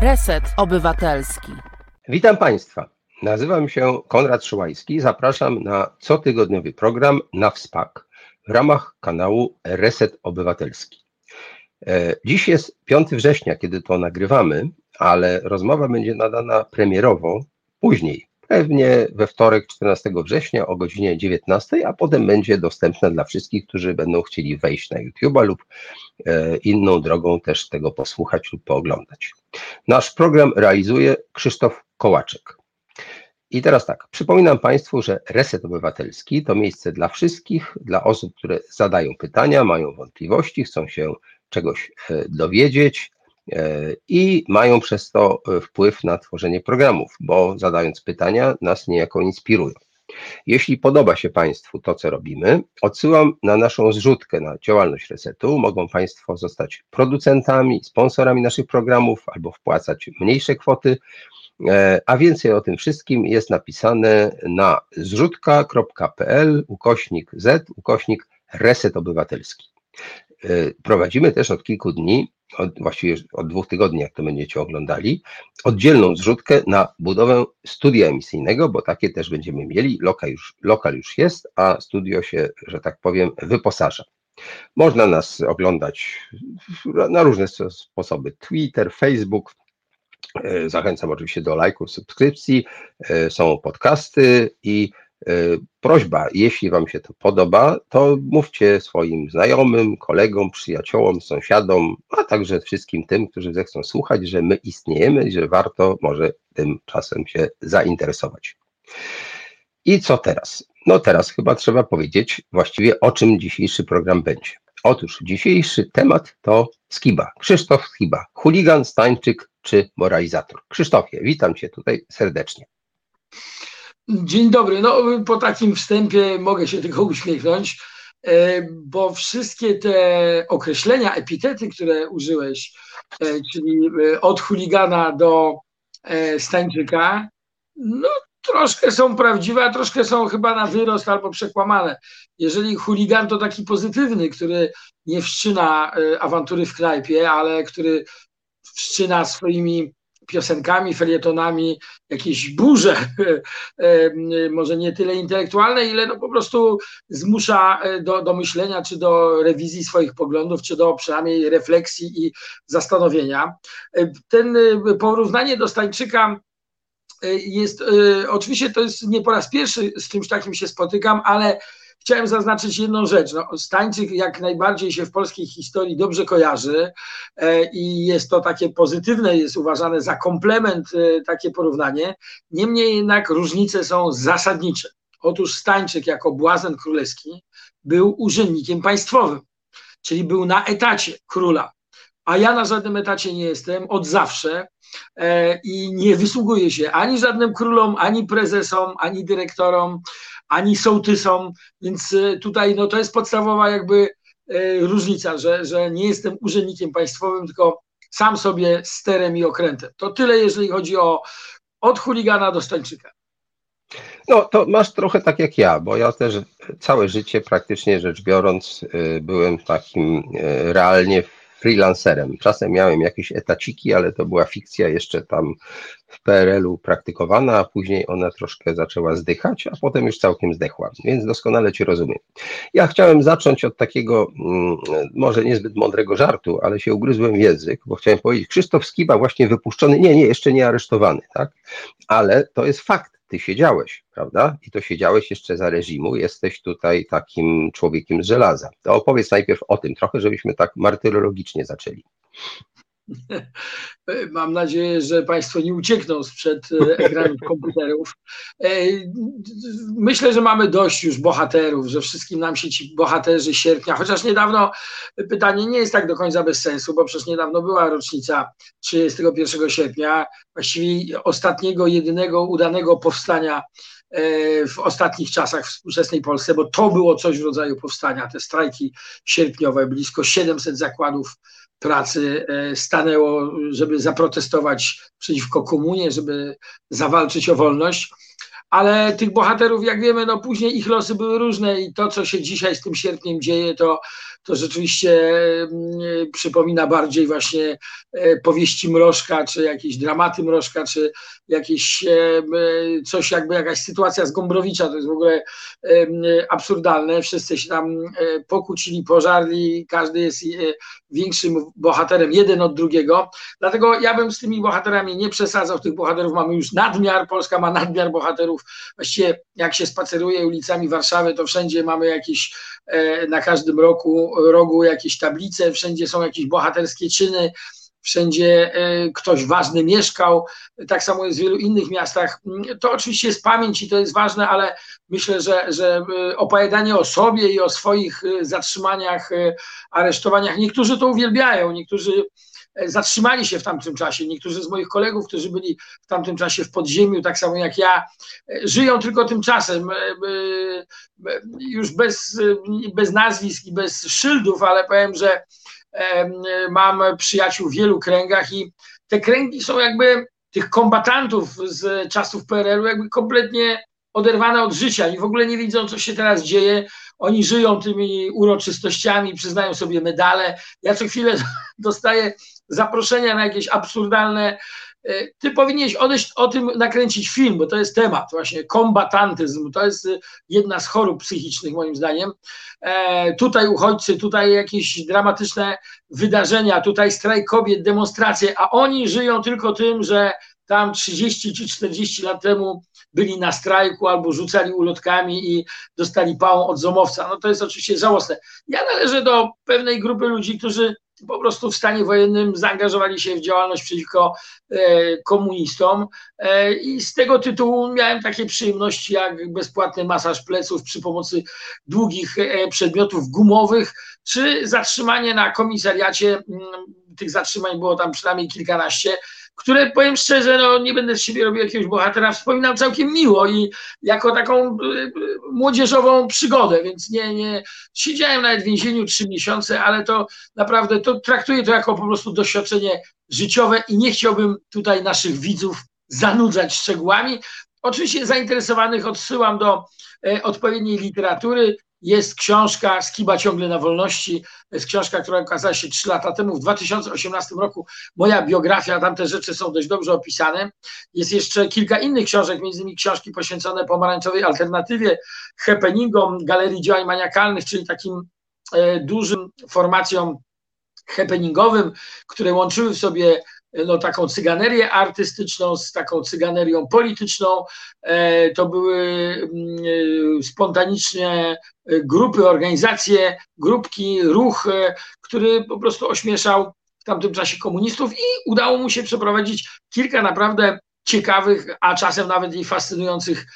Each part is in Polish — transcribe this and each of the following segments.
Reset Obywatelski. Witam Państwa. Nazywam się Konrad Szołajski. Zapraszam na cotygodniowy program na WSPAK w ramach kanału Reset Obywatelski. E, dziś jest 5 września, kiedy to nagrywamy, ale rozmowa będzie nadana premierowo później, pewnie we wtorek 14 września o godzinie 19, a potem będzie dostępna dla wszystkich, którzy będą chcieli wejść na YouTube'a lub inną drogą też tego posłuchać lub pooglądać. Nasz program realizuje Krzysztof Kołaczek. I teraz tak, przypominam Państwu, że Reset Obywatelski to miejsce dla wszystkich, dla osób, które zadają pytania, mają wątpliwości, chcą się czegoś e, dowiedzieć, E, i mają przez to e, wpływ na tworzenie programów, bo zadając pytania nas niejako inspirują. Jeśli podoba się Państwu to, co robimy, odsyłam na naszą zrzutkę na działalność Resetu. Mogą Państwo zostać producentami, sponsorami naszych programów albo wpłacać mniejsze kwoty. E, a więcej o tym wszystkim jest napisane na zrzutka.pl ukośnik z ukośnik reset obywatelski. Prowadzimy też od kilku dni od, właściwie od dwóch tygodni, jak to będziecie oglądali, oddzielną zrzutkę na budowę studia emisyjnego, bo takie też będziemy mieli. Lokal już, lokal już jest, a studio się, że tak powiem, wyposaża. Można nas oglądać na różne sposoby: Twitter, Facebook. E, zachęcam oczywiście do lajków, subskrypcji. E, są podcasty i prośba, jeśli Wam się to podoba, to mówcie swoim znajomym, kolegom, przyjaciołom, sąsiadom, a także wszystkim tym, którzy zechcą słuchać, że my istniejemy i że warto może tym czasem się zainteresować. I co teraz? No teraz chyba trzeba powiedzieć właściwie o czym dzisiejszy program będzie. Otóż dzisiejszy temat to Skiba, Krzysztof Skiba, chuligan, stańczyk czy moralizator. Krzysztofie, witam Cię tutaj serdecznie. Dzień dobry. No, po takim wstępie mogę się tylko uśmiechnąć, e, bo wszystkie te określenia, epitety, które użyłeś, e, czyli e, od chuligana do stańczyka, no troszkę są prawdziwe, a troszkę są chyba na wyrost albo przekłamane. Jeżeli chuligan to taki pozytywny, który nie wszczyna awantury w knajpie, ale który wszczyna swoimi piosenkami, felietonami, jakieś burze, e, może nie tyle intelektualne, ile no po prostu zmusza e, do, do myślenia, czy do rewizji swoich poglądów, czy do przynajmniej refleksji i zastanowienia. E, ten porównanie do Stańczyka jest, oczywiście to jest nie po raz pierwszy z czymś takim się spotykam, ale chciałem zaznaczyć jedną rzecz. No, Stańczyk jak najbardziej się w polskiej historii dobrze kojarzy e, i jest to takie pozytywne, jest uważane za komplement e, takie porównanie. Niemniej jednak różnice są zasadnicze. Otóż Stańczyk jako błazen królewski był urzędnikiem państwowym, czyli był na etacie króla. A ja na żadnym etacie nie jestem od zawsze e, i nie wysługuję się ani żadnym królom, ani prezesom, ani dyrektorom, ani sołtysom, więc e, tutaj no, to jest podstawowa jakby e, różnica, że, że nie jestem urzędnikiem państwowym, tylko sam sobie sterem i okrętem. To tyle, jeżeli chodzi o od chuligana do stańczyka. No, to masz trochę tak jak ja, bo ja też całe życie, praktycznie rzecz biorąc, e, byłem takim realnie freelancerem. Czasem miałem jakieś etaciki, ale to była fikcja jeszcze tam w PRL-u praktykowana, a później ona troszkę zaczęła zdychać, a potem już całkiem zdechła, więc doskonale Cię rozumiem. Ja chciałem zacząć od takiego mm, może niezbyt mądrego żartu, ale się ugryzłem w język, bo chciałem powiedzieć, Krzysztof Skiba właśnie wypuszczony, nie, nie, jeszcze nie aresztowany, tak? Ale to jest fakt, ty siedziałeś, prawda? I to siedziałeś jeszcze za reżimu, jesteś tutaj takim człowiekiem z żelaza. To opowiedz najpierw o tym trochę, żebyśmy tak martyrologicznie zaczęli. Mam nadzieję, że Państwo nie uciekną sprzed e, ekranów komputerów. E, myślę, że mamy dość już bohaterów, że wszystkim nam się ci bohaterzy sierpnia, chociaż niedawno pytanie nie jest tak do końca bez sensu, bo przecież niedawno była rocznica 31 sierpnia, właściwie ostatniego, jedynego udanego powstania e, w ostatnich czasach w współczesnej Polsce, bo to było coś w rodzaju powstania, te strajki sierpniowe, blisko 700 zakładów pracy e, stanęło, żeby zaprotestować przeciwko komunie, żeby zawalczyć o wolność. Ale tych bohaterów, jak wiemy, no później ich losy były różne i to, co się dzisiaj z tym sierpniem dzieje, to to rzeczywiście mm, przypomina bardziej właśnie powieści Mrożka, czy jakieś dramaty Mrożka, czy jakieś coś jakby jakaś sytuacja z Gombrowicza, to jest w ogóle absurdalne, wszyscy się tam pokłócili, pożarli, każdy jest większym bohaterem jeden od drugiego, dlatego ja bym z tymi bohaterami nie przesadzał, tych bohaterów mamy już nadmiar, Polska ma nadmiar bohaterów, właściwie jak się spaceruje ulicami Warszawy, to wszędzie mamy jakieś, e, na każdym roku, rogu jakieś tablice, wszędzie są jakieś bohaterskie czyny, wszędzie e, ktoś ważny mieszkał, tak samo jest w wielu innych miastach. To oczywiście jest pamięć i to jest ważne, ale myślę, że, że e, opowiadanie o sobie i o swoich zatrzymaniach, aresztowaniach, niektórzy to uwielbiają, niektórzy zatrzymali się w tamtym czasie. Niektórzy z moich kolegów, którzy byli w tamtym czasie w podziemiu, tak samo jak ja, żyją tylko tymczasem, e, e, już bez, bez nazwisk i bez szyldów, ale powiem, że mam przyjaciół w wielu kręgach i te kręgi są jakby tych kombatantów z czasów PRL-u jakby kompletnie oderwane od życia i w ogóle nie widzą, co się teraz dzieje. Oni żyją tymi uroczystościami, przyznają sobie medale. Ja co chwilę dostaję zaproszenia na jakieś absurdalne. E, ty powinieneś odejść o tym nakręcić film, bo to jest temat, właśnie kombatantyzm. To jest jedna z chorób psychicznych, moim zdaniem. E, tutaj uchodźcy, tutaj jakieś dramatyczne wydarzenia, tutaj strajk kobiet, demonstracje, a oni żyją tylko tym, że tam 30 czy 40 lat temu byli na strajku albo rzucali ulotkami i dostali pałą od zomowca. No to jest oczywiście żałosne. Ja należę do pewnej grupy ludzi, którzy po prostu w stanie wojennym zaangażowali się w działalność przeciwko e, komunistom e, i z tego tytułu miałem takie przyjemności jak bezpłatny masaż pleców przy pomocy długich e, przedmiotów gumowych, czy zatrzymanie na komisariacie, mm, tych zatrzymań było tam przynajmniej kilkanaście, które powiem szczerze, no nie będę z siebie robił jakiegoś bohatera, wspominam całkiem miło i jako taką y, y, młodzieżową przygodę, więc nie, nie, siedziałem nawet w więzieniu trzy miesiące, ale to naprawdę, to traktuję to jako po prostu doświadczenie życiowe i nie chciałbym tutaj naszych widzów zanudzać szczegółami. Oczywiście zainteresowanych odsyłam do e, odpowiedniej literatury jest książka Skiba ciągle na wolności. Jest książka, która ukazała się trzy lata temu, w 2018 roku. Moja biografia, tam te rzeczy są dość dobrze opisane. Jest jeszcze kilka innych książek, między innymi książki poświęcone pomarańczowej alternatywie, happeningom, galerii działań maniakalnych, czyli takim e, dużym formacjom happeningowym, które łączyły w sobie no, taką cyganerię artystyczną z taką cyganerią polityczną. E, to były mm, e, spontaniczne grupy, organizacje, grupki, ruch, e, który po prostu ośmieszał w tamtym czasie komunistów i udało mu się przeprowadzić kilka naprawdę ciekawych, a czasem nawet i fascynujących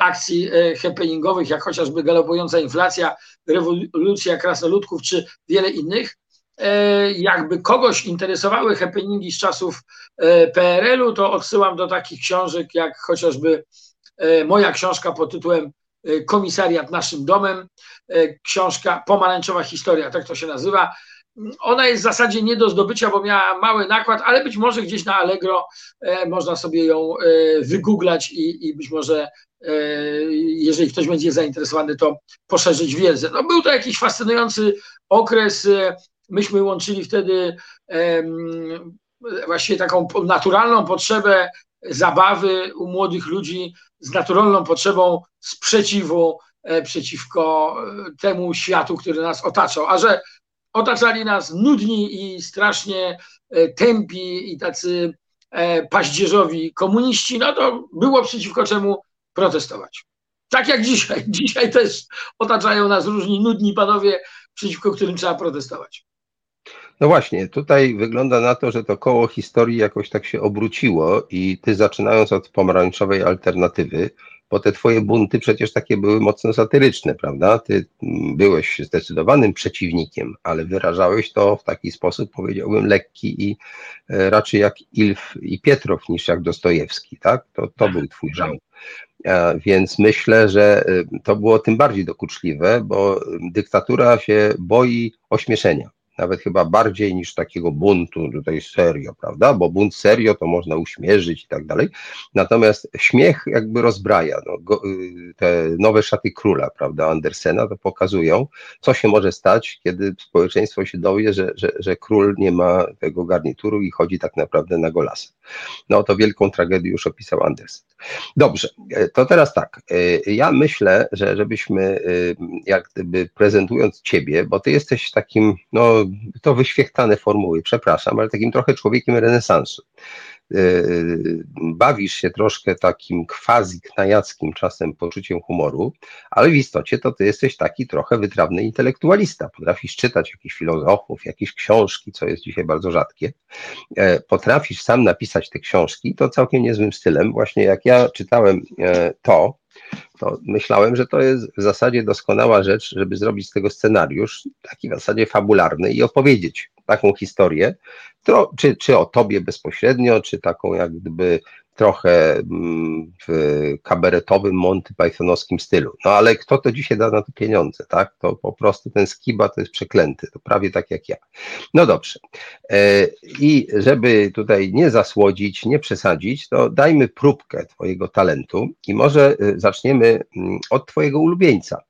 akcji happeningowych, jak chociażby galopująca inflacja, rewolucja krasnoludków czy wiele innych. E, jakby kogoś interesowały happeningi z czasów e, PRL-u, to odsyłam do takich książek jak chociażby e, moja książka pod tytułem Komisariat naszym domem, książka Pomarańczowa historia, tak to się nazywa. Ona jest w zasadzie nie do zdobycia, bo miała mały nakład, ale być może gdzieś na Allegro można sobie ją wygooglać i, i być może jeżeli ktoś będzie zainteresowany, to poszerzyć wiedzę. No, był to jakiś fascynujący okres myśmy łączyli wtedy właściwie taką naturalną potrzebę zabawy u młodych ludzi z naturalną potrzebą sprzeciwu e, przeciwko e, temu światu, który nas otaczał. A że otaczali nas nudni i strasznie e, tępi i tacy paździerzowi komuniści, no to było przeciwko czemu protestować. Tak jak dzisiaj. Dzisiaj też otaczają nas różni nudni panowie, przeciwko którym trzeba protestować. No właśnie, tutaj wygląda na to, że to koło historii jakoś tak się obróciło i ty zaczynając od pomarańczowej alternatywy, bo te twoje bunty przecież takie były mocno satyryczne, prawda? Ty mm, byłeś zdecydowanym przeciwnikiem, ale wyrażałeś to w taki sposób, powiedziałbym, lekki i e, raczej jak Ilf i Pietrow niż jak Dostojewski, tak? To, to był twój żal. Więc myślę, że e, to było tym bardziej dokuczliwe, bo dyktatura się boi ośmieszenia nawet chyba bardziej niż takiego buntu tutaj serio, prawda? Bo bunt serio to można uśmierzyć i tak dalej. Natomiast śmiech jakby rozbraja. No, go, y, te nowe szaty króla, prawda, Andersena to pokazują, co się może stać, kiedy społeczeństwo się dowie, że, że, że król nie ma tego garnituru i chodzi tak naprawdę na golasa. No to wielką tragedię już opisał Andersen. Dobrze, e, to teraz tak. E, ja myślę, że żebyśmy e, jak gdyby prezentując ciebie, bo ty jesteś takim, no to wyświechtane formuły, przepraszam, ale takim trochę człowiekiem renesansu. Bawisz się troszkę takim quasi-knajackim czasem poczuciem humoru, ale w istocie to ty jesteś taki trochę wytrawny intelektualista. Potrafisz czytać jakichś filozofów, jakieś książki, co jest dzisiaj bardzo rzadkie. Potrafisz sam napisać te książki, to całkiem niezłym stylem. Właśnie jak ja czytałem to, to myślałem, że to jest w zasadzie doskonała rzecz, żeby zrobić z tego scenariusz, taki w zasadzie fabularny i opowiedzieć taką historię, to, czy, czy o tobie bezpośrednio, czy taką jak gdyby trochę mm, w kabaretowym, Monty Pythonowskim stylu. No ale kto to dzisiaj da na to pieniądze, tak? To po prostu ten skiba to jest przeklęty, to prawie tak jak ja. No dobrze. E, I żeby tutaj nie zasłodzić, nie przesadzić, to dajmy próbkę twojego talentu i może e, zaczniemy mm, od twojego ulubieńca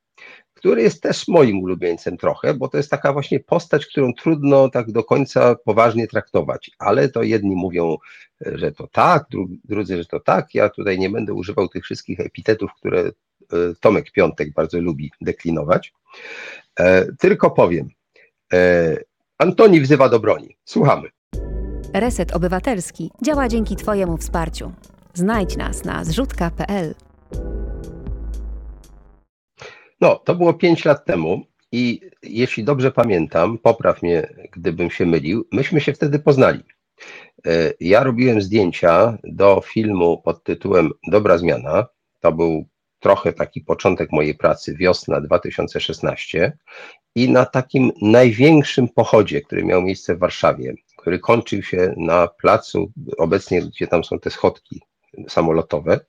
który jest też moim ulubieńcem trochę, bo to jest taka właśnie postać, którą trudno tak do końca poważnie traktować, ale to jedni mówią, że to tak, drudzy, że to tak. Ja tutaj nie będę używał tych wszystkich epitetów, które e, Tomek Piątek bardzo lubi deklinować, e, tylko powiem, e, Antoni wzywa do broni. Słuchamy. Reset Obywatelski działa dzięki Twojemu wsparciu. Znajdź nas na zrzutka.pl. No, to było pięć lat temu i jeśli dobrze pamiętam, popraw mnie, gdybym się mylił, myśmy się wtedy poznali. E, ja robiłem zdjęcia do filmu pod tytułem Dobra Zmiana. To był trochę taki początek mojej pracy, wiosna 2016 i na takim największym pochodzie, który miał miejsce w Warszawie, który kończył się na placu, obecnie gdzie tam są te schodki samolotowe,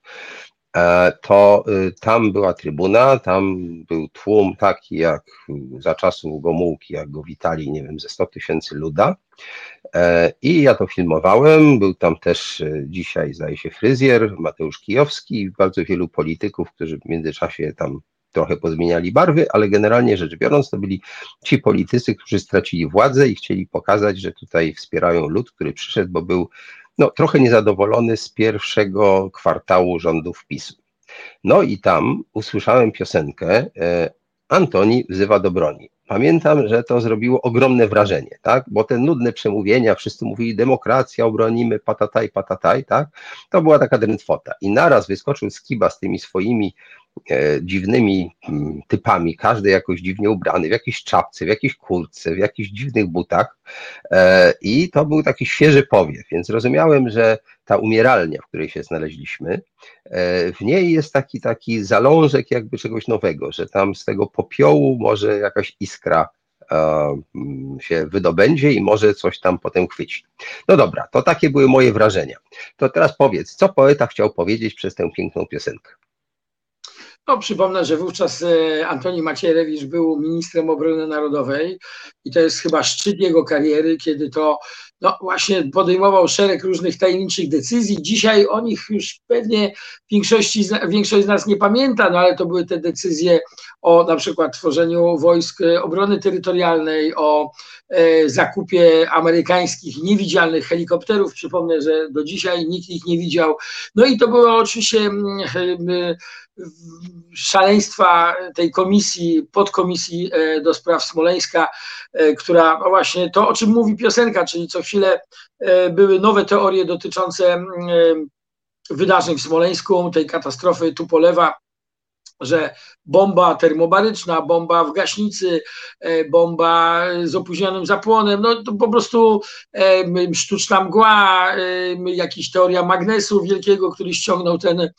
to y, tam była trybuna, tam był tłum taki jak za czasów Gomułki, jak go witali, nie wiem, ze 100 tysięcy luda. E, I ja to filmowałem. Był tam też y, dzisiaj, zdaje się, fryzjer Mateusz Kijowski i bardzo wielu polityków, którzy w międzyczasie tam trochę pozmieniali barwy, ale generalnie rzecz biorąc, to byli ci politycy, którzy stracili władzę i chcieli pokazać, że tutaj wspierają lud, który przyszedł, bo był no, trochę niezadowolony z pierwszego kwartału rządów PiSu. No i tam usłyszałem piosenkę e, Antoni wzywa do broni. Pamiętam, że to zrobiło ogromne wrażenie, tak? Bo te nudne przemówienia, wszyscy mówili demokracja, obronimy, patataj, patataj, tak? To była taka drętwota. I naraz wyskoczył Skiba z tymi swoimi dziwnymi mm, typami, każdy jakoś dziwnie ubrany, w jakiejś czapce, w jakiejś kurtce, w jakichś dziwnych butach e, i to był taki świeży powiew, więc rozumiałem, że ta umieralnia, w której się znaleźliśmy, e, w niej jest taki, taki zalążek jakby czegoś nowego, że tam z tego popiołu może jakaś iskra mm, się wydobędzie i może coś tam potem chwyci. No dobra, to takie były moje wrażenia. To teraz powiedz, co poeta chciał powiedzieć przez tę piękną piosenkę? No, przypomnę, że wówczas e, Antoni Macierewicz był ministrem obrony narodowej i to jest chyba szczyt jego kariery, kiedy to no, właśnie podejmował szereg różnych tajemniczych decyzji. Dzisiaj o nich już pewnie większości, większość z nas nie pamięta, no ale to były te decyzje o na przykład tworzeniu wojsk e, obrony terytorialnej, o e, zakupie amerykańskich niewidzialnych helikopterów. Przypomnę, że do dzisiaj nikt ich nie widział. No i to było oczywiście mm, e, szaleństwa tej komisji, podkomisji e, do spraw Smoleńska, e, która właśnie to, o czym mówi piosenka, czyli co chwilę e, były nowe teorie dotyczące wydarzeń w Smoleńsku, tej katastrofy Tupolewa, że bomba termobaryczna, bomba w gaśnicy, e, bomba z opóźnionym zapłonem, no to po prostu e, sztuczna mgła, e, jakaś teoria magnesu wielkiego, który ściągnął ten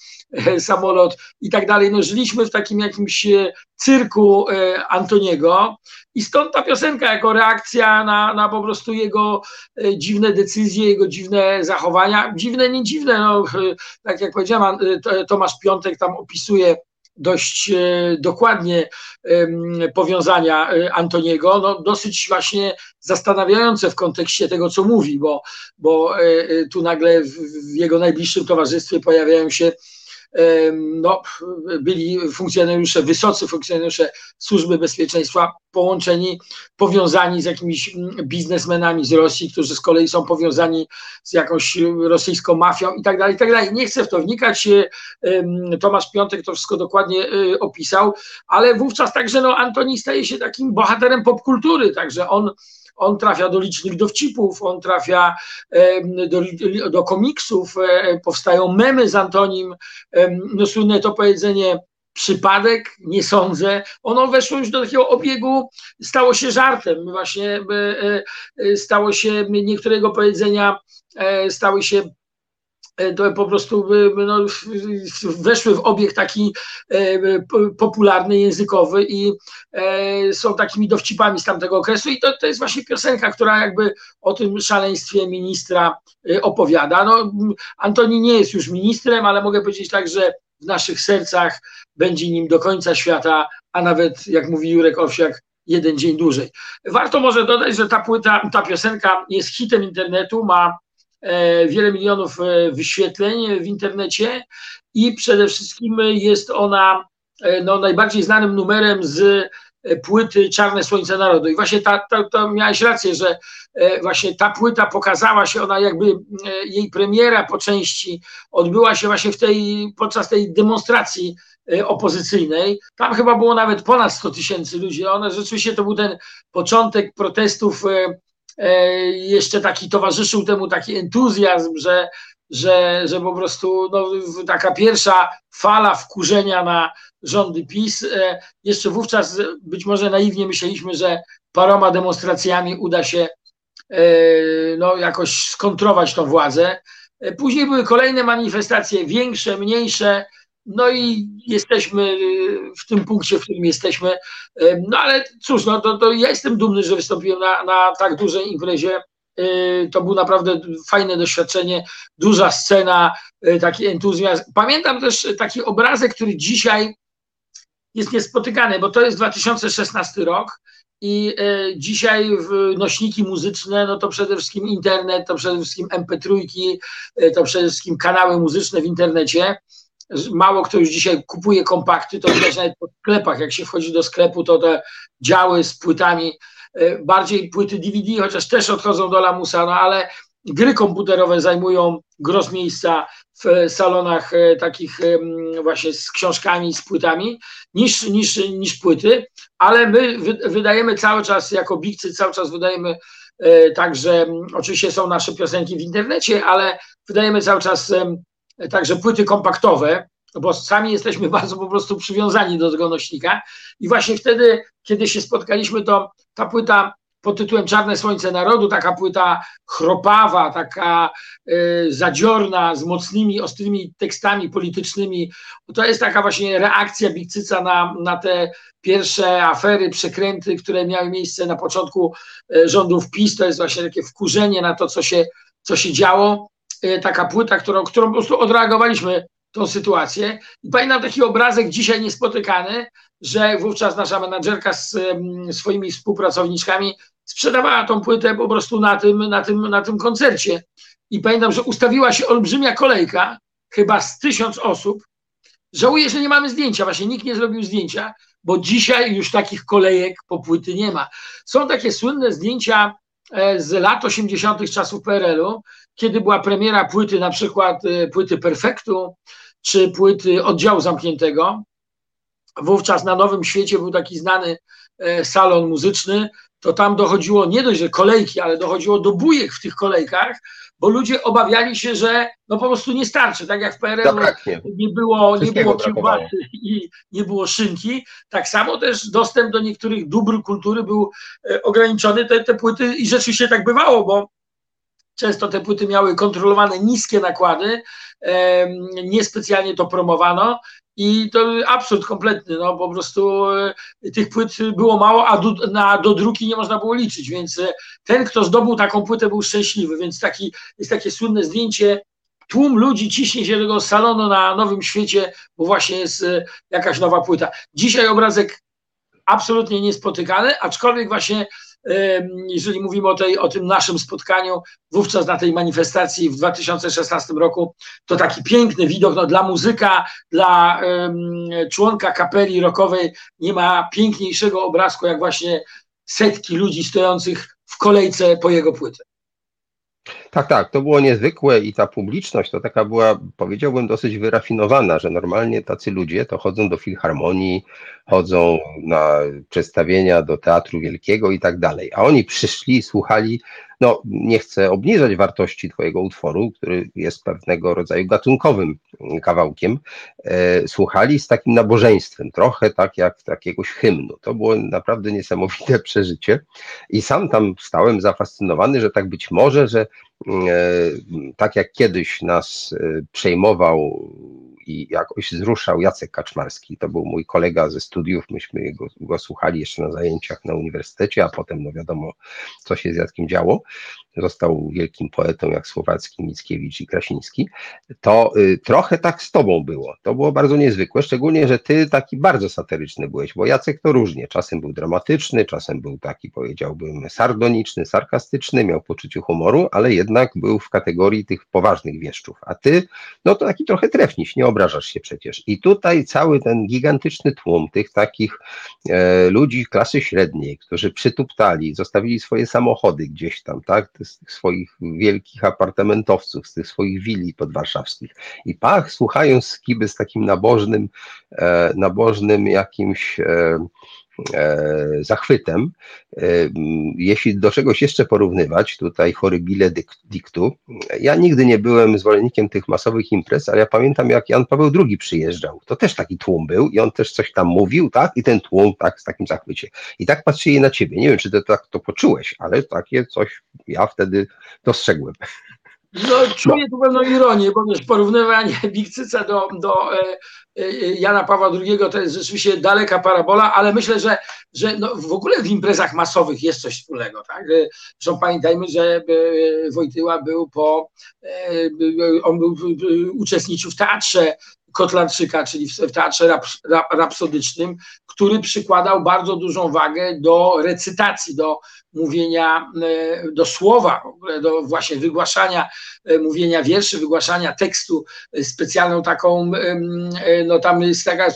samolot i tak dalej. No żyliśmy w takim jakimś cyrku Antoniego i stąd ta piosenka jako reakcja na, na po prostu jego dziwne decyzje, jego dziwne zachowania. Dziwne, nie dziwne, no, tak jak powiedziałem, Tomasz Piątek tam opisuje dość dokładnie powiązania Antoniego, no dosyć właśnie zastanawiające w kontekście tego, co mówi, bo, bo tu nagle w jego najbliższym towarzystwie pojawiają się no, byli funkcjonariusze, wysocy funkcjonariusze służby bezpieczeństwa połączeni, powiązani z jakimiś biznesmenami z Rosji, którzy z kolei są powiązani z jakąś rosyjską mafią i tak dalej, i tak dalej. Nie chcę w to wnikać. Tomasz Piątek to wszystko dokładnie y, opisał, ale wówczas także no, Antoni staje się takim bohaterem popkultury, także on on trafia do licznych dowcipów, on trafia do, do komiksów, e, powstają memy z Antonim, no słynne to powiedzenie przypadek, nie sądzę. Ono weszło już do takiego obiegu, stało się żartem, właśnie e, e, stało się niektórego powiedzenia, stały się to po prostu no, weszły w obieg taki e, popularny, językowy i e, są takimi dowcipami z tamtego okresu i to, to jest właśnie piosenka, która jakby o tym szaleństwie ministra opowiada. No, Antoni nie jest już ministrem, ale mogę powiedzieć tak, że w naszych sercach będzie nim do końca świata, a nawet, jak mówi Jurek Owsiak, jeden dzień dłużej. Warto może dodać, że ta płyta, ta piosenka jest hitem internetu, ma E, wiele milionów e, wyświetleń w internecie i przede wszystkim jest ona e, no, najbardziej znanym numerem z płyty Czarne Słońce Narodu. I właśnie ta, ta, to miałeś rację, że właśnie ta płyta pokazała się, ona jakby jej premiera po części odbyła się właśnie w tej, podczas tej demonstracji opozycyjnej. Tam chyba było nawet ponad 100 tysięcy ludzi. Ona rzeczywiście to był ten początek protestów E, jeszcze taki towarzyszył temu taki entuzjazm, że, że, że po prostu no, taka pierwsza fala wkurzenia na rządy PiS. E, jeszcze wówczas być może naiwnie myśleliśmy, że paroma demonstracjami uda się e, no, jakoś skontrować tą władzę. Później były kolejne manifestacje, większe, mniejsze. No i jesteśmy y, w tym punkcie, w którym jesteśmy. No ale cóż, no to, to ja jestem dumny, że wystąpiłem na, na tak dużej imprezie. Y, to było naprawdę fajne doświadczenie, duża scena, y, taki entuzjazm. Pamiętam też taki obrazek, który dzisiaj jest niespotykany, bo to jest 2016 rok i dzisiaj nośniki muzyczne, no to przede wszystkim internet, to przede wszystkim MP3, to przede wszystkim kanały muzyczne w internecie mało kto już dzisiaj kupuje kompakty, to widać nawet po sklepach, jak się wchodzi do sklepu, to te działy z płytami, e, bardziej płyty DVD, chociaż też odchodzą do lamusa, no ale gry komputerowe zajmują gros miejsca w salonach e, takich właśnie z książkami, z płytami, niż, niż, niż płyty, ale my wydajemy cały czas, jako Bigcy cały czas wydajemy e, Także oczywiście są nasze piosenki w internecie, ale wydajemy cały czas także płyty kompaktowe, bo sami jesteśmy bardzo po prostu przywiązani do tego nośnika. I właśnie wtedy, kiedy się spotkaliśmy, to ta płyta pod tytułem Czarne Słońce Narodu, taka płyta chropawa, taka y, zadziorna, z mocnymi, ostrymi tekstami politycznymi. To jest taka właśnie reakcja Bikcyca na, na te pierwsze afery, przekręty, które miały miejsce na początku y, rządów PiS. To jest właśnie takie wkurzenie na to, co się, co się działo. Y, taka płyta, którą, którą po prostu odreagowaliśmy tą sytuację. I pamiętam taki obrazek dzisiaj niespotykany, że wówczas nasza menadżerka z swoimi współpracowniczkami sprzedawała tą płytę po prostu na tym, na tym, na tym koncercie. I pamiętam, że ustawiła się olbrzymia kolejka, chyba z tysiąc osób. Żałuję, że nie mamy zdjęcia, właśnie nikt nie zrobił zdjęcia, bo dzisiaj już takich kolejek po płyty nie ma. Są takie słynne zdjęcia e, z lat 80. czasów PRL-u, kiedy była premiera płyty, na przykład e, płyty Perfektu, czy płyty Oddziału Zamkniętego. Wówczas na Nowym Świecie był taki znany e, salon muzyczny, to tam dochodziło nie dość, że kolejki, ale dochodziło do bujek w tych kolejkach, bo ludzie obawiali się, że no po prostu nie starczy, tak jak w PRL nie było, nie było kiełbasy i nie było szynki, tak samo też dostęp do niektórych dóbr kultury był e, ograniczony, te, te płyty i rzeczywiście tak bywało, bo Często te płyty miały kontrolowane niskie nakłady, niespecjalnie to promowano i to absurd kompletny, no po prostu e, tych płyt było mało, a do, na, nie można było liczyć, więc e, ten, kto zdobył taką płytę był szczęśliwy, więc taki, jest takie słynne zdjęcie tłum ludzi ciśnie się tego salonu na Nowym Świecie, bo właśnie jest jakaś nowa płyta. Dzisiaj obrazek absolutnie niespotykany, aczkolwiek właśnie jeżeli mówimy o, tej, o tym naszym spotkaniu, wówczas na tej manifestacji w 2016 roku, to taki piękny widok no, dla muzyka, dla członka kapeli rockowej nie ma piękniejszego obrazku, jak właśnie setki ludzi stojących w kolejce po jego płytę. Tak, tak, to było niezwykłe i ta publiczność to taka była, powiedziałbym, dosyć wyrafinowana, że normalnie tacy ludzie to chodzą do filharmonii, chodzą na przedstawienia do Teatru Wielkiego i tak dalej, a oni przyszli, słuchali no, nie chcę obniżać wartości Twojego utworu, który jest pewnego rodzaju gatunkowym kawałkiem, e, słuchali z takim nabożeństwem, trochę tak jak jakiegoś hymnu. To było naprawdę niesamowite przeżycie i sam tam stałem zafascynowany, że tak być może, że e, tak jak kiedyś nas e, przejmował i jakoś zruszał Jacek Kaczmarski. To był mój kolega ze studiów, myśmy go, go słuchali jeszcze na zajęciach na uniwersytecie, a potem no wiadomo, co się z Jackiem działo został wielkim poetą jak Słowacki, Mickiewicz i Krasiński, to y, trochę tak z tobą było. To było bardzo niezwykłe, szczególnie, że ty taki bardzo satyryczny byłeś, bo Jacek to różnie. Czasem był dramatyczny, czasem był taki, powiedziałbym, sardoniczny, sarkastyczny, miał poczucie humoru, ale jednak był w kategorii tych poważnych wieszczów. A ty, no to taki trochę trefniś, nie obrażasz się przecież. I tutaj cały ten gigantyczny tłum tych takich e, ludzi klasy średniej, którzy przytuptali, zostawili swoje samochody gdzieś tam, tak? Z tych swoich wielkich apartamentowców, z tych swoich willi podwarszawskich. I pach, słuchając skiby z takim nabożnym, e, nabożnym jakimś e, zachwytem. E, jeśli do czegoś jeszcze porównywać, tutaj chorybile dictu, ja nigdy nie byłem zwolennikiem tych masowych imprez, ale ja pamiętam jak Jan Paweł II przyjeżdżał, to też taki tłum był i on też coś tam mówił, tak, i ten tłum tak z takim zachwycie. I tak patrzyli na ciebie, nie wiem, czy ty tak to poczułeś, ale takie coś ja wtedy dostrzegłem. No, czuję tu pewną ironię, bo też porównywanie Bikcyca do, do e, e, Jana Pawła II to jest rzeczywiście daleka parabola, ale myślę, że, że no w ogóle w imprezach masowych jest coś wspólnego. Tak? Zresztą pamiętajmy, że e, Wojtyła był po, on był, uczestniczył w teatrze Kotlarczyka, czyli w teatrze rap, rap, rapsodycznym, który przykładał bardzo dużą wagę do recytacji, do mówienia, e, do słowa, do właśnie wygłaszania, e, mówienia wierszy, wygłaszania tekstu, e, specjalną taką, no tam jest taka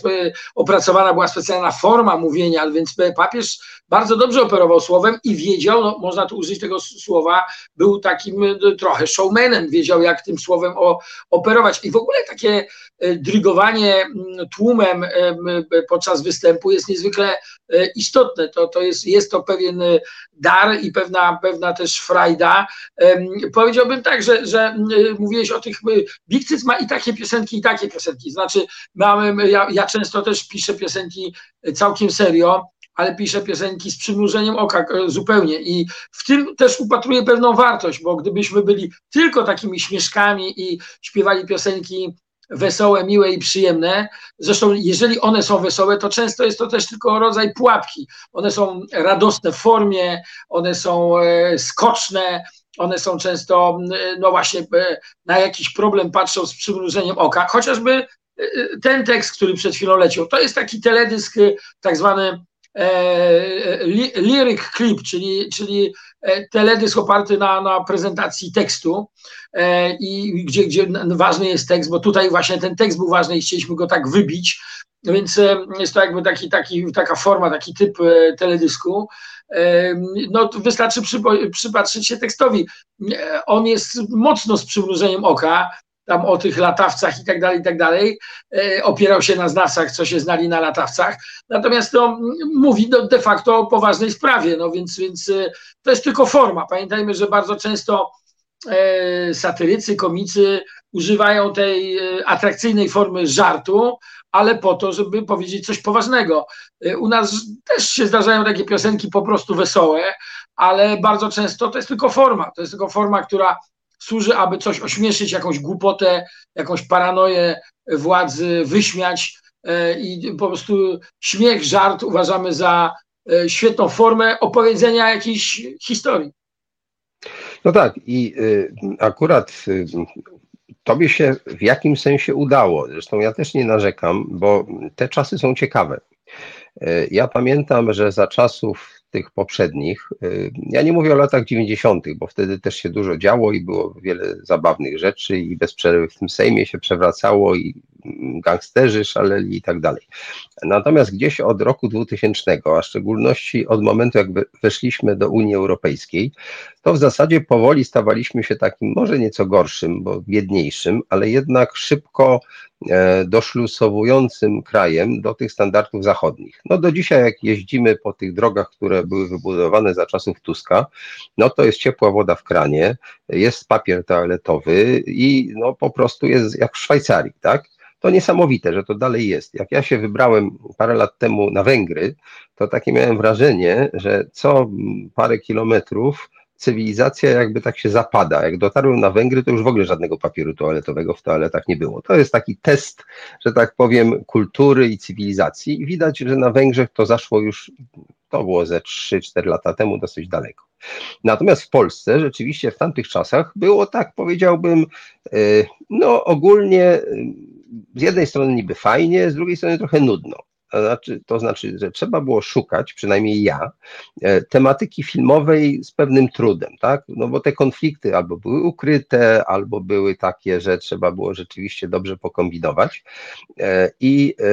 opracowana była specjalna forma mówienia, więc papież bardzo dobrze operował słowem i wiedział, no, można tu użyć tego słowa, był takim trochę showmanem, wiedział jak tym słowem o, operować. I w ogóle takie drygowanie tłumem podczas występu jest niezwykle istotne, to, to jest, jest to pewien dar i pewna, pewna też frajda. Powiedziałbym tak, że, że mówiłeś o tych, Big Cyc ma i takie piosenki, i takie piosenki, znaczy mamy, ja, ja często też piszę piosenki całkiem serio, ale piszę piosenki z przymrużeniem oka e, zupełnie. I w tym też upatruję pewną wartość, bo gdybyśmy byli tylko takimi śmieszkami i śpiewali piosenki wesołe, miłe i przyjemne. Zresztą, jeżeli one są wesołe, to często jest to też tylko rodzaj pułapki. One są radosne w formie, one są e, skoczne, one są często, no właśnie, e, na jakiś problem patrzą z przymrużeniem oka. Chociażby e, ten tekst, który przed chwilą leciał, to jest taki teledysk tak zwany lyric clip, czyli, czyli teledysk oparty na, na prezentacji tekstu e, i gdzie, gdzie ważny jest tekst, bo tutaj właśnie ten tekst był ważny i chcieliśmy go tak wybić, więc e, jest to jakby taki, taki, taka forma, taki typ e, teledysku. No, wystarczy przypatrzyć się tekstowi. On jest mocno z przymrużeniem oka, tam o tych latawcach i tak dalej, i tak dalej. Opierał się na znawcach, co się znali na latawcach. Natomiast to mówi de facto o poważnej sprawie, no więc, więc to jest tylko forma. Pamiętajmy, że bardzo często e, satyrycy, komicy używają tej e, atrakcyjnej formy żartu, ale po to, żeby powiedzieć coś poważnego. E, u nas też się zdarzają takie piosenki po prostu wesołe, ale bardzo często to jest tylko forma. To jest tylko forma, która służy, aby coś ośmieszyć, jakąś głupotę, jakąś paranoję władzy, wyśmiać i po prostu śmiech, żart uważamy za E, świetną formę opowiedzenia jakiejś historii. No tak, i y, akurat y, tobie się w jakimś sensie udało. Zresztą ja też nie narzekam, bo te czasy są ciekawe. E, ja pamiętam, że za czasów tych poprzednich, y, ja nie mówię o latach 90., bo wtedy też się dużo działo i było wiele zabawnych rzeczy i bez przerwy w tym Sejmie się przewracało i gangsterzy szaleli i tak dalej. Natomiast gdzieś od roku 2000, a w szczególności od momentu, jak weszliśmy do Unii Europejskiej, to w zasadzie powoli stawaliśmy się takim może nieco gorszym, bo biedniejszym, ale jednak szybko e, doszlusowującym krajem do tych standardów zachodnich. No do dzisiaj, jak jeździmy po tych drogach, które były wybudowane za czasów Tuska, no to jest ciepła woda w kranie, jest papier toaletowy i no po prostu jest jak w Szwajcarii, tak? To niesamowite, że to dalej jest. Jak ja się wybrałem parę lat temu na Węgry, to takie miałem wrażenie, że co parę kilometrów cywilizacja jakby tak się zapada. Jak dotarłem na Węgry, to już w ogóle żadnego papieru toaletowego w toaletach nie było. To jest taki test, że tak powiem, kultury i cywilizacji. I widać, że na Węgrzech to zaszło już, to było ze 3-4 lata temu, dosyć daleko. Natomiast w Polsce rzeczywiście w tamtych czasach było tak, powiedziałbym, e, no ogólnie z jednej strony niby fajnie, z drugiej strony trochę nudno. To znaczy, to znaczy, że trzeba było szukać, przynajmniej ja, e, tematyki filmowej z pewnym trudem, tak? No bo te konflikty albo były ukryte, albo były takie, że trzeba było rzeczywiście dobrze pokombinować. E, I e,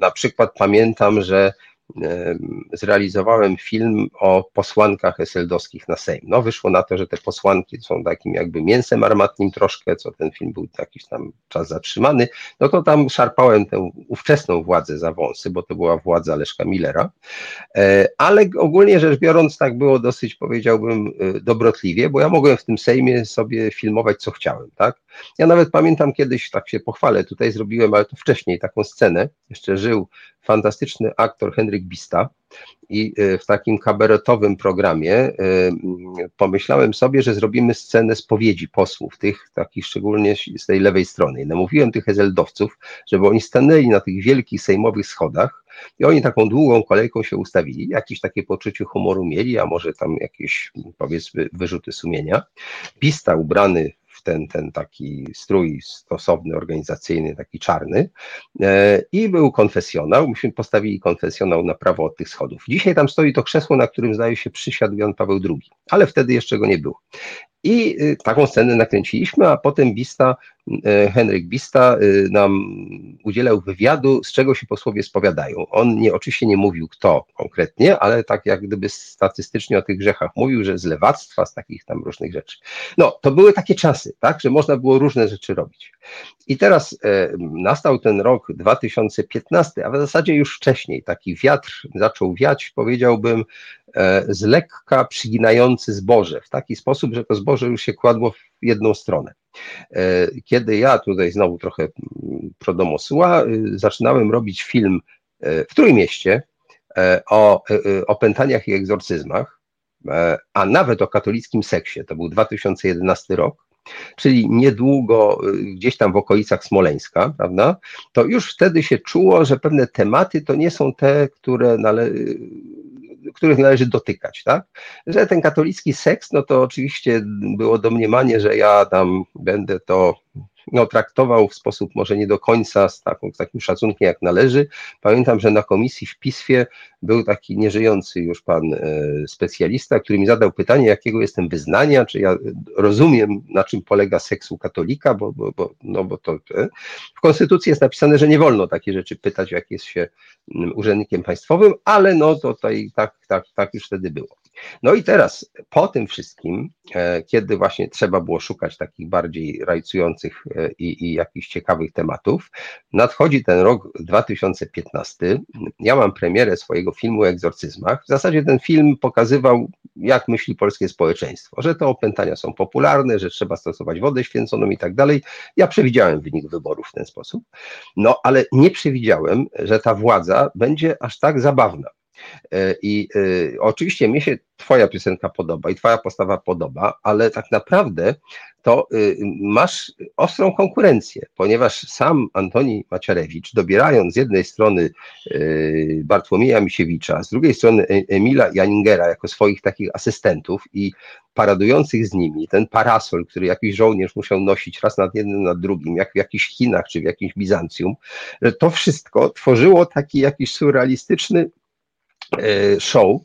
na przykład pamiętam, że zrealizowałem film o posłankach eseldowskich na Sejm. No wyszło na to, że te posłanki są takim jakby mięsem armatnim troszkę, co ten film był jakiś tam czas zatrzymany, no to tam szarpałem tę ówczesną władzę za wąsy, bo to była władza Leszka Millera, e, ale ogólnie rzecz biorąc tak było dosyć powiedziałbym e, dobrotliwie, bo ja mogłem w tym Sejmie sobie filmować co chciałem, tak? Ja nawet pamiętam kiedyś, tak się pochwalę, tutaj zrobiłem, ale to wcześniej taką scenę, jeszcze żył fantastyczny aktor Henryk Bista i e, w takim kabaretowym programie e, pomyślałem sobie, że zrobimy scenę spowiedzi posłów, tych takich szczególnie z tej lewej strony. Namówiłem tych ezeldowców, żeby oni stanęli na tych wielkich sejmowych schodach i oni taką długą kolejką się ustawili, jakieś takie poczucie humoru mieli, a może tam jakieś powiedzmy wyrzuty sumienia. Bista ubrany ten, ten taki strój stosowny, organizacyjny, taki czarny e, i był konfesjonał. Myśmy postawili konfesjonał na prawo od tych schodów. Dzisiaj tam stoi to krzesło, na którym zdaje się przysiadł Jan Paweł II, ale wtedy jeszcze go nie było. I y, taką scenę nakręciliśmy, a potem Bista, y, Henryk Bista y, nam udzielał wywiadu, z czego się posłowie spowiadają. On nie, oczywiście nie mówił kto konkretnie, ale tak jak gdyby statystycznie o tych grzechach mówił, że z lewactwa, z takich tam różnych rzeczy. No, to były takie czasy, tak, że można było różne rzeczy robić. I teraz nastał ten rok 2015, a w zasadzie już wcześniej taki wiatr zaczął wiać, powiedziałbym, z lekka przyginający zboże, w taki sposób, że to zboże już się kładło w jedną stronę. E, kiedy ja tutaj znowu trochę mm, prodomosła, y, zaczynałem robić film e, w Trójmieście e, o opętaniach i egzorcyzmach, a nawet o katolickim seksie, to był 2011 rok, czyli niedługo y, gdzieś tam w okolicach Smoleńska, prawda, to już wtedy się czuło, że pewne tematy to nie są te, które nale których należy dotykać, tak? Że ten katolicki seks, no to oczywiście było domniemanie, że ja tam będę to no, traktował w sposób może nie do końca z, taką, z takim szacunkiem jak należy. Pamiętam, że na komisji w PISFie był taki nieżyjący już pan e, specjalista, który mi zadał pytanie, jakiego jestem wyznania, czy ja rozumiem, na czym polega seksu katolika, bo, bo, bo, no bo to e, w Konstytucji jest napisane, że nie wolno takie rzeczy pytać, jak jest się urzędnikiem państwowym, ale no to tutaj tak, tak, tak już wtedy było. No i teraz po tym wszystkim, e, kiedy właśnie trzeba było szukać takich bardziej rajcujących e, i, i jakichś ciekawych tematów, nadchodzi ten rok 2015. Ja mam premierę swojego filmu o egzorcyzmach. W zasadzie ten film pokazywał, jak myśli polskie społeczeństwo, że te opętania są popularne, że trzeba stosować wodę święconą i tak dalej. Ja przewidziałem wynik wyborów w ten sposób, no ale nie przewidziałem, że ta władza będzie aż tak zabawna I oczywiście mnie się Twoja piosenka podoba i Twoja postawa podoba, ale tak naprawdę to y, masz ostrą konkurencję, ponieważ sam Antoni Maciarewicz, dobierając z jednej strony y, Bartłomieja Misiewicza, z drugiej strony e, Emila Janingera jako swoich takich asystentów i paradujących z nimi, ten parasol, który jakiś żołnierz musiał nosić raz nad jednym, nad drugim, jak w jakichś Chinach czy w jakimś Bizancjum, to wszystko tworzyło taki jakiś surrealistyczny e, show,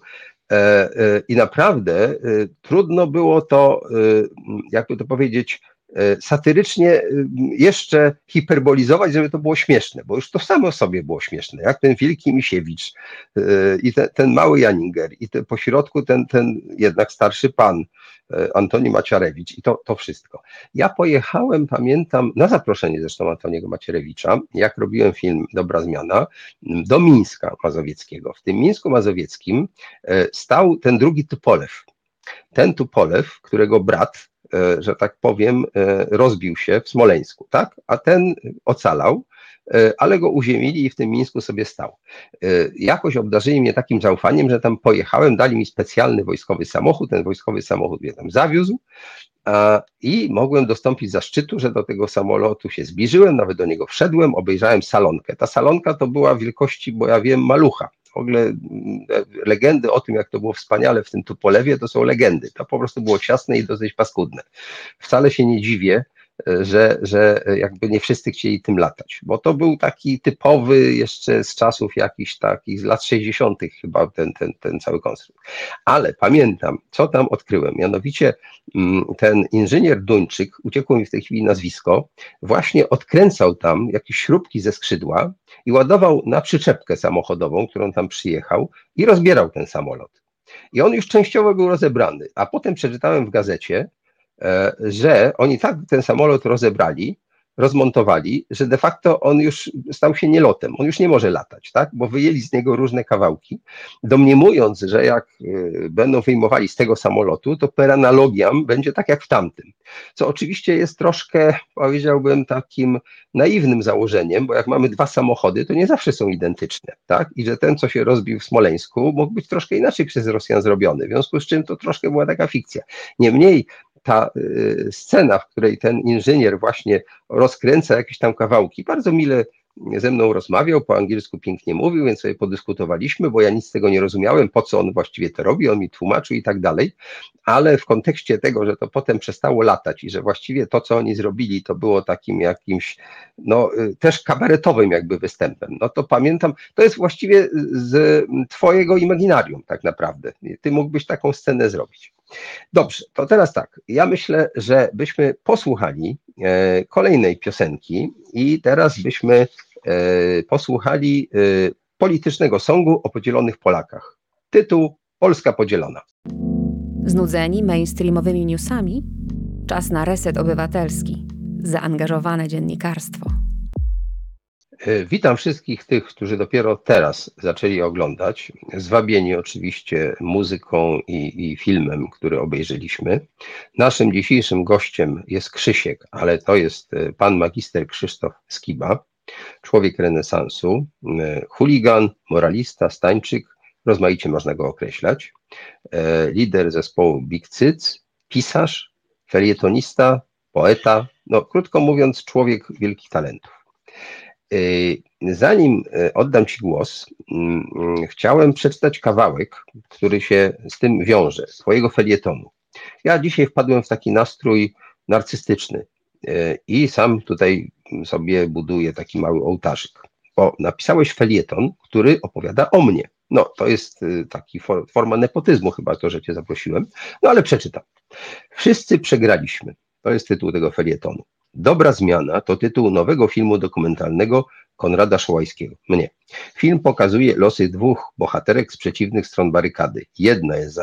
E, e, I naprawdę e, trudno było to, jakby to powiedzieć, satyrycznie jeszcze hiperbolizować, żeby to było śmieszne, bo już to samo sobie było śmieszne, jak ten wielki Misiewicz i ten, mały Janinger i te, pośrodku ten, ten jednak starszy pan, E, Antoni Maciarewicz i to, to wszystko. Ja pojechałem, pamiętam, na zaproszenie zresztą Antoniego Macierewicza, jak robiłem film Dobra Zmiana, do Mińska Mazowieckiego. W tym Mińsku Mazowieckim e, stał ten drugi Tupolew. Ten Tupolew, którego brat, e, że tak powiem, rozbił się w Smoleńsku, tak? A ten ocalał E, ale go uziemili i w tym Mińsku sobie stał. E, jakoś obdarzyli mnie takim zaufaniem, że tam pojechałem, dali mi specjalny wojskowy samochód, ten wojskowy samochód mnie tam zawiózł i mogłem dostąpić zaszczytu, że do tego samolotu się zbliżyłem, nawet do niego wszedłem, obejrzałem salonkę. Ta salonka to była wielkości, bo ja wiem, malucha. W ogóle mm, legendy o tym, jak to było wspaniale w tym Tupolewie, to są legendy. To po prostu było ciasne i dosyć paskudne. Wcale się nie dziwię, że, że jakby nie wszyscy chcieli tym latać, bo to był taki typowy jeszcze z czasów jakichś takich, z lat 60. chyba ten, ten, ten cały konstrukt. Ale pamiętam, co tam odkryłem, mianowicie mm, ten inżynier Duńczyk, uciekło mi w tej chwili nazwisko, właśnie odkręcał tam jakieś śrubki ze skrzydła i ładował na przyczepkę samochodową, którą tam przyjechał i rozbierał ten samolot. I on już częściowo był rozebrany, a potem przeczytałem w gazecie, że oni tak ten samolot rozebrali, rozmontowali, że de facto on już stał się nielotem, on już nie może latać, tak? bo wyjęli z niego różne kawałki, domniemując, że jak e, będą wyjmowali z tego samolotu, to per analogiam będzie tak jak w tamtym. Co oczywiście jest troszkę, powiedziałbym, takim naiwnym założeniem, bo jak mamy dwa samochody, to nie zawsze są identyczne, tak? I że ten, co się rozbił w Smoleńsku, mógł być troszkę inaczej przez Rosjan zrobiony, w związku z czym to troszkę była taka fikcja. Niemniej ta y, scena, w której ten inżynier właśnie rozkręca jakieś tam kawałki, bardzo mile ze mną rozmawiał, po angielsku pięknie mówił, więc sobie podyskutowaliśmy, bo ja nic z tego nie rozumiałem, po co on właściwie to robi, on mi tłumaczył i tak dalej, ale w kontekście tego, że to potem przestało latać i że właściwie to, co oni zrobili, to było takim jakimś, no y, też kabaretowym jakby występem, no to pamiętam, to jest właściwie z twojego imaginarium tak naprawdę, ty mógłbyś taką scenę zrobić. Dobrze, to teraz tak. Ja myślę, że byśmy posłuchali e, kolejnej piosenki i teraz byśmy e, posłuchali e, politycznego songu o podzielonych Polakach. Tytuł Polska podzielona. Znudzeni mainstreamowymi newsami? Czas na reset obywatelski. Zaangażowane dziennikarstwo. E, witam wszystkich tych, którzy dopiero teraz zaczęli oglądać, zwabieni oczywiście muzyką i, i, filmem, który obejrzeliśmy. Naszym dzisiejszym gościem jest Krzysiek, ale to jest e, pan magister Krzysztof Skiba, człowiek renesansu, e, chuligan, moralista, stańczyk, rozmaicie można go określać, lider zespołu Big Cyc, pisarz, felietonista, poeta, no krótko mówiąc człowiek wielkich talentów. Y, zanim y, oddam Ci głos, mm, mm, chciałem przeczytać kawałek, który się z tym wiąże, Twojego felietonu. Ja dzisiaj wpadłem w taki nastrój narcystyczny y, i sam tutaj sobie buduję taki mały ołtarzyk, bo napisałeś felieton, który opowiada o mnie. No, to jest taki forma nepotyzmu chyba to, że Cię zaprosiłem, no ale przeczytam. Wszyscy przegraliśmy. To jest tytuł tego felietonu. Dobra zmiana to tytuł nowego filmu dokumentalnego Konrada Szołajskiego. Mnie. Film pokazuje losy dwóch bohaterek z przeciwnych stron barykady. Jedna jest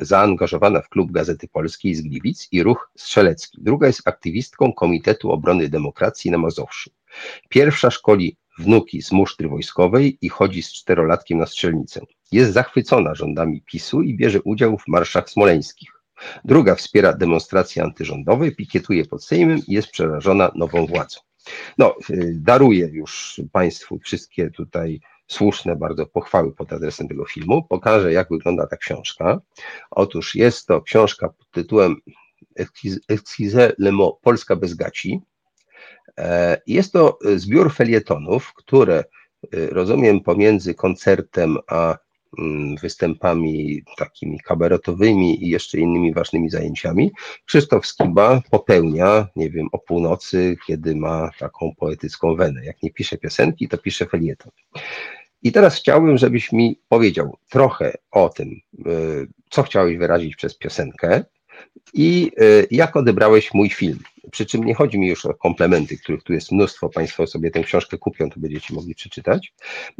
zaangażowana w klub Gazety Polskiej z Gliwic i ruch strzelecki. Druga jest aktywistką Komitetu Obrony Demokracji na Mazowszu. Pierwsza szkoli wnuki z musztry wojskowej i chodzi z czterolatkiem na strzelnicę. Jest zachwycona rządami PiSu i bierze udział w marszach smoleńskich. Druga wspiera demonstracje antyrządowe, pikietuje pod Sejmem i jest przerażona nową władzą. No, y, daruję już Państwu wszystkie tutaj słuszne bardzo pochwały pod adresem tego filmu. Pokażę, jak wygląda ta książka. Otóż jest to książka pod tytułem Excuse le mot Polska bez gaci. E, jest to zbiór felietonów, które rozumiem pomiędzy koncertem a występami takimi kabaretowymi i jeszcze innymi ważnymi zajęciami. Krzysztof Skiba popełnia, nie wiem, o północy, kiedy ma taką poetycką wenę. Jak nie pisze piosenki, to pisze felieton. I teraz chciałbym, żebyś mi powiedział trochę o tym, y, co chciałeś wyrazić przez piosenkę i y, jak odebrałeś mój film. Przy czym nie chodzi mi już o komplementy, których tu jest mnóstwo, Państwo sobie tę książkę kupią, to będziecie mogli przeczytać,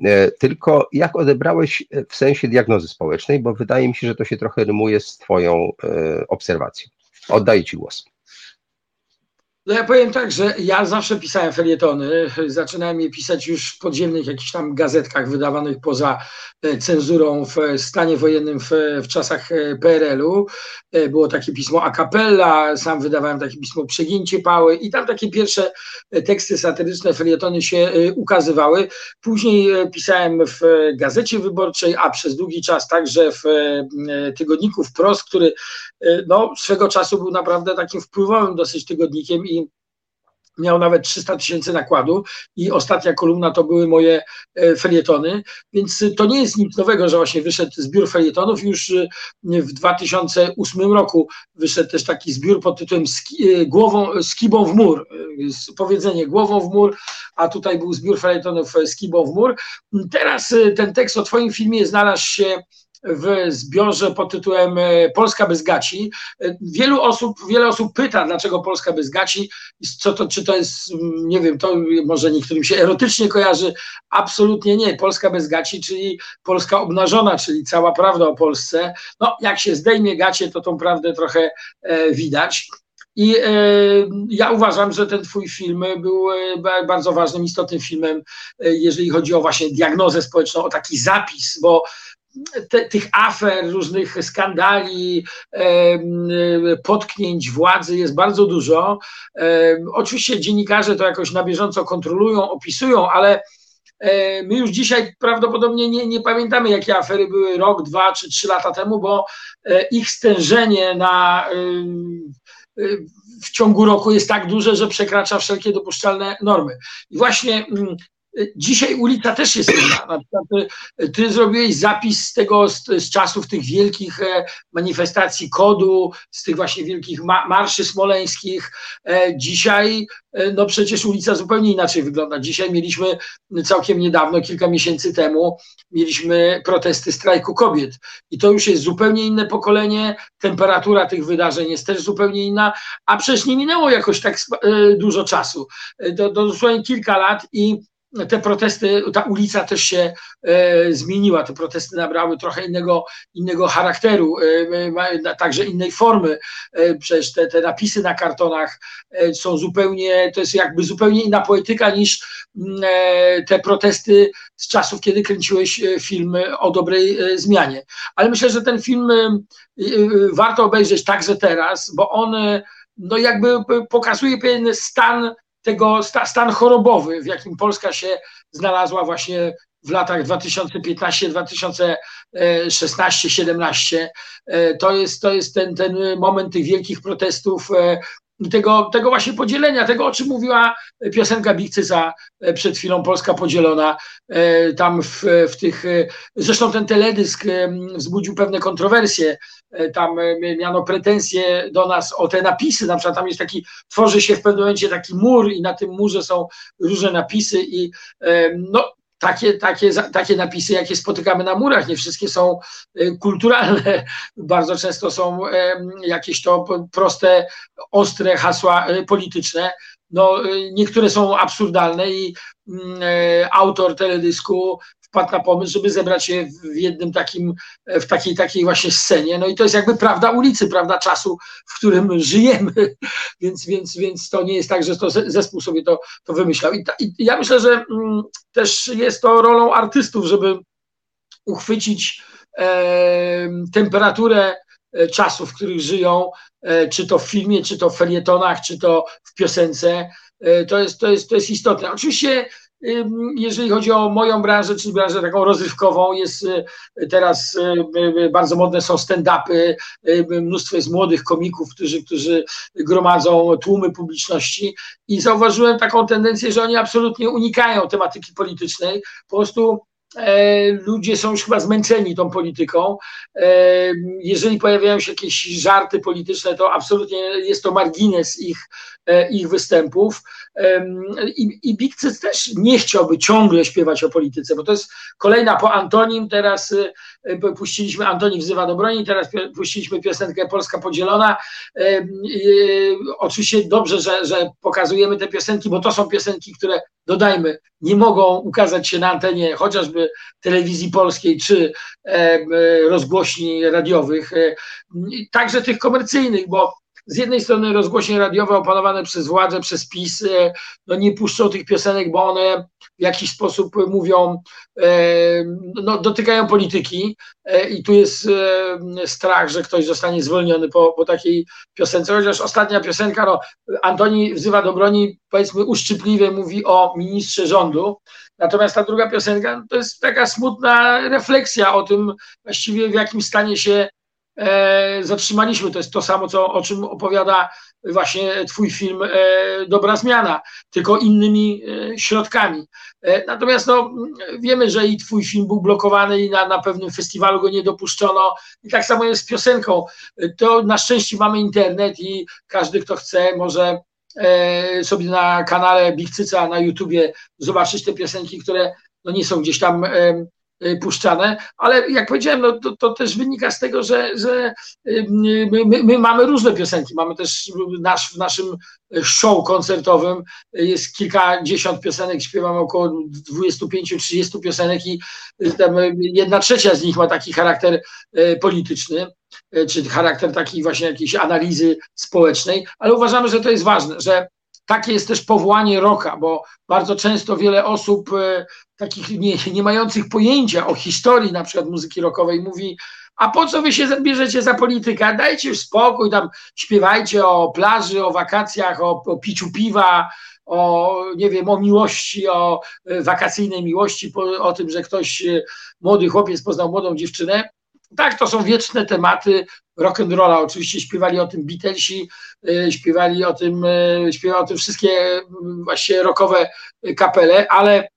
e, tylko jak odebrałeś e, w sensie diagnozy społecznej, bo wydaje mi się, że to się trochę rymuje z Twoją e, obserwacją. Oddaję Ci głos. No ja powiem tak, że ja zawsze pisałem felietony. Zaczynałem je pisać już w podziemnych jakichś tam gazetkach wydawanych poza e, cenzurą w stanie wojennym w, w czasach e, PRL-u. E, było takie pismo A Capella, sam wydawałem takie pismo Przegięcie Pały i tam takie pierwsze teksty satyryczne, felietony się ukazywały. Później pisałem w Gazecie Wyborczej, a przez długi czas także w tygodniku Wprost, który no, swego czasu był naprawdę takim wpływowym dosyć tygodnikiem i miał nawet 300 tysięcy nakładu i ostatnia kolumna to były moje e, felietony, więc to nie jest nic nowego, że właśnie wyszedł zbiór felietonów. Już e, w 2008 roku wyszedł też taki zbiór pod tytułem e, głową, Skibą w mur, powiedzenie głową w mur, a tutaj był zbiór felietonów Skibą w mur. Teraz ten tekst o twoim filmie znalazł się w zbiorze pod tytułem e, Polska bez gaci. E, wielu osób, wiele osób pyta, dlaczego Polska bez gaci, co to, czy to jest, mm, nie wiem, to może niektórym się erotycznie kojarzy. Absolutnie nie. Polska bez gaci, czyli Polska obnażona, czyli cała prawda o Polsce. No, jak się zdejmie gacie, to tą prawdę trochę e, widać. I e, ja uważam, że ten twój film był e, bardzo ważnym, istotnym filmem, e, jeżeli chodzi o właśnie diagnozę społeczną, o taki zapis, bo te, tych afer, różnych skandali, potknięć władzy jest bardzo dużo. Oczywiście dziennikarze to jakoś na bieżąco kontrolują, opisują, ale e, my już dzisiaj prawdopodobnie nie, nie pamiętamy, jakie afery były rok, dwa czy trzy lata temu, bo e, ich stężenie na w ciągu roku jest tak duże, że przekracza wszelkie dopuszczalne normy. I właśnie mm, Dzisiaj ulica też jest inna. Na przykład ty, ty zrobiłeś zapis z tego, z, z, czasów tych wielkich e, manifestacji kodu, z tych właśnie wielkich ma, marszy smoleńskich. E, dzisiaj, e, no przecież ulica zupełnie inaczej wygląda. Dzisiaj mieliśmy całkiem niedawno, kilka miesięcy temu, mieliśmy protesty strajku kobiet. I to już jest zupełnie inne pokolenie, temperatura tych wydarzeń jest też zupełnie inna, a przecież nie minęło jakoś tak dużo czasu. To, to dosłownie kilka lat i te protesty, ta ulica też się e, zmieniła, te protesty nabrały trochę innego, innego charakteru, e, także innej formy. E, przecież te, te napisy na kartonach e, są zupełnie, to jest jakby zupełnie inna poetyka niż mm, e, te protesty z czasów, kiedy kręciłeś e, film o dobrej zmianie. Ale myślę, że ten film warto obejrzeć także teraz, bo on no jakby pokazuje pewien stan tego stan chorobowy, w jakim Polska się znalazła właśnie w latach 2015, 2016, 17. To jest, to jest ten, ten moment tych wielkich protestów e, tego, tego właśnie podzielenia, tego o czym mówiła piosenka Bikcyca e, przed chwilą, Polska podzielona, e, tam w, w tych, zresztą ten teledysk wzbudził pewne kontrowersje, tam miano pretensje do nas o te napisy, na przykład tam jest taki, tworzy się w pewnym momencie taki mur i na tym murze są różne napisy i no takie, takie, takie napisy, jakie spotykamy na murach, nie wszystkie są kulturalne. Bardzo często są jakieś to proste, ostre hasła polityczne. No, niektóre są absurdalne i mm, e, autor teledysku wpadł na pomysł, żeby zebrać je w jednym takim, w takiej, takiej właśnie scenie. No i to jest jakby prawda ulicy, prawda czasu, w którym żyjemy, więc, więc, więc to nie jest tak, że to zespół sobie to, to wymyślał. I, ta, i ja myślę, że mm, też jest to rolą artystów, żeby uchwycić e, temperaturę czasów, w których żyją, e, czy to w filmie, czy to w felietonach, czy to w piosence. E, to jest, to jest, to jest istotne. Oczywiście jeżeli chodzi o moją branżę, czyli branżę taką rozrywkową, jest teraz bardzo modne są stand-upy, mnóstwo jest młodych komików, którzy, którzy gromadzą tłumy publiczności i zauważyłem taką tendencję, że oni absolutnie unikają tematyki politycznej, po prostu E, ludzie są już chyba zmęczeni tą polityką. E, jeżeli pojawiają się jakieś żarty polityczne, to absolutnie jest to margines ich, e, ich występów. I, i Bikcyc też nie chciałby ciągle śpiewać o polityce, bo to jest kolejna po Antonim, teraz puściliśmy Antoni wzywa do broni, teraz puściliśmy piosenkę Polska podzielona. Oczywiście dobrze, że, że pokazujemy te piosenki, bo to są piosenki, które dodajmy, nie mogą ukazać się na antenie chociażby telewizji polskiej czy rozgłośni radiowych, także tych komercyjnych, bo z jednej strony rozgłośnie radiowe opanowane przez władzę, przez PiS, e, no nie puszczą tych piosenek, bo one w jakiś sposób mówią, e, no, dotykają polityki e, i tu jest strach, że ktoś zostanie zwolniony po, po takiej piosence, chociaż ostatnia piosenka, no, Antoni wzywa do broni, powiedzmy uszczypliwie mówi o ministrze rządu, natomiast ta druga piosenka to jest taka smutna refleksja o tym właściwie w jakim stanie się E, zatrzymaliśmy. To jest to samo, co, o czym opowiada właśnie Twój film e, Dobra Zmiana, tylko innymi e, środkami. Natomiast no, wiemy, że i Twój film był blokowany i na, na pewnym festiwalu go nie dopuszczono. I tak samo jest z piosenką. To na szczęście mamy internet i każdy, kto chce, może sobie na kanale Big Cyca na YouTubie zobaczyć te piosenki, które no nie są gdzieś tam puszczane, ale jak powiedziałem, no to, to też wynika z tego, że, że y, my, my, mamy różne piosenki. Mamy też nasz, w naszym show koncertowym jest kilkadziesiąt piosenek, śpiewamy około 25-30 piosenek i jedna trzecia z nich ma taki charakter y, polityczny, czy charakter takiej właśnie jakiejś analizy społecznej, ale uważamy, że to jest ważne, że takie jest też powołanie roka, bo bardzo często wiele osób e, takich nie, nie mających pojęcia o historii na przykład muzyki rockowej mówi, a po co wy się bierzecie za politykę? Dajcie spokój, tam śpiewajcie o plaży, o wakacjach, o, o piciu piwa, o, nie wiem, o miłości, o e, wakacyjnej miłości, o tym, że ktoś, e, młody chłopiec poznał młodą dziewczynę. Tak, to są wieczne tematy rock'n'rolla. Oczywiście śpiewali o tym Beatlesi, y, śpiewali o tym, y, śpiewały o tym wszystkie y, właśnie rockowe kapele, ale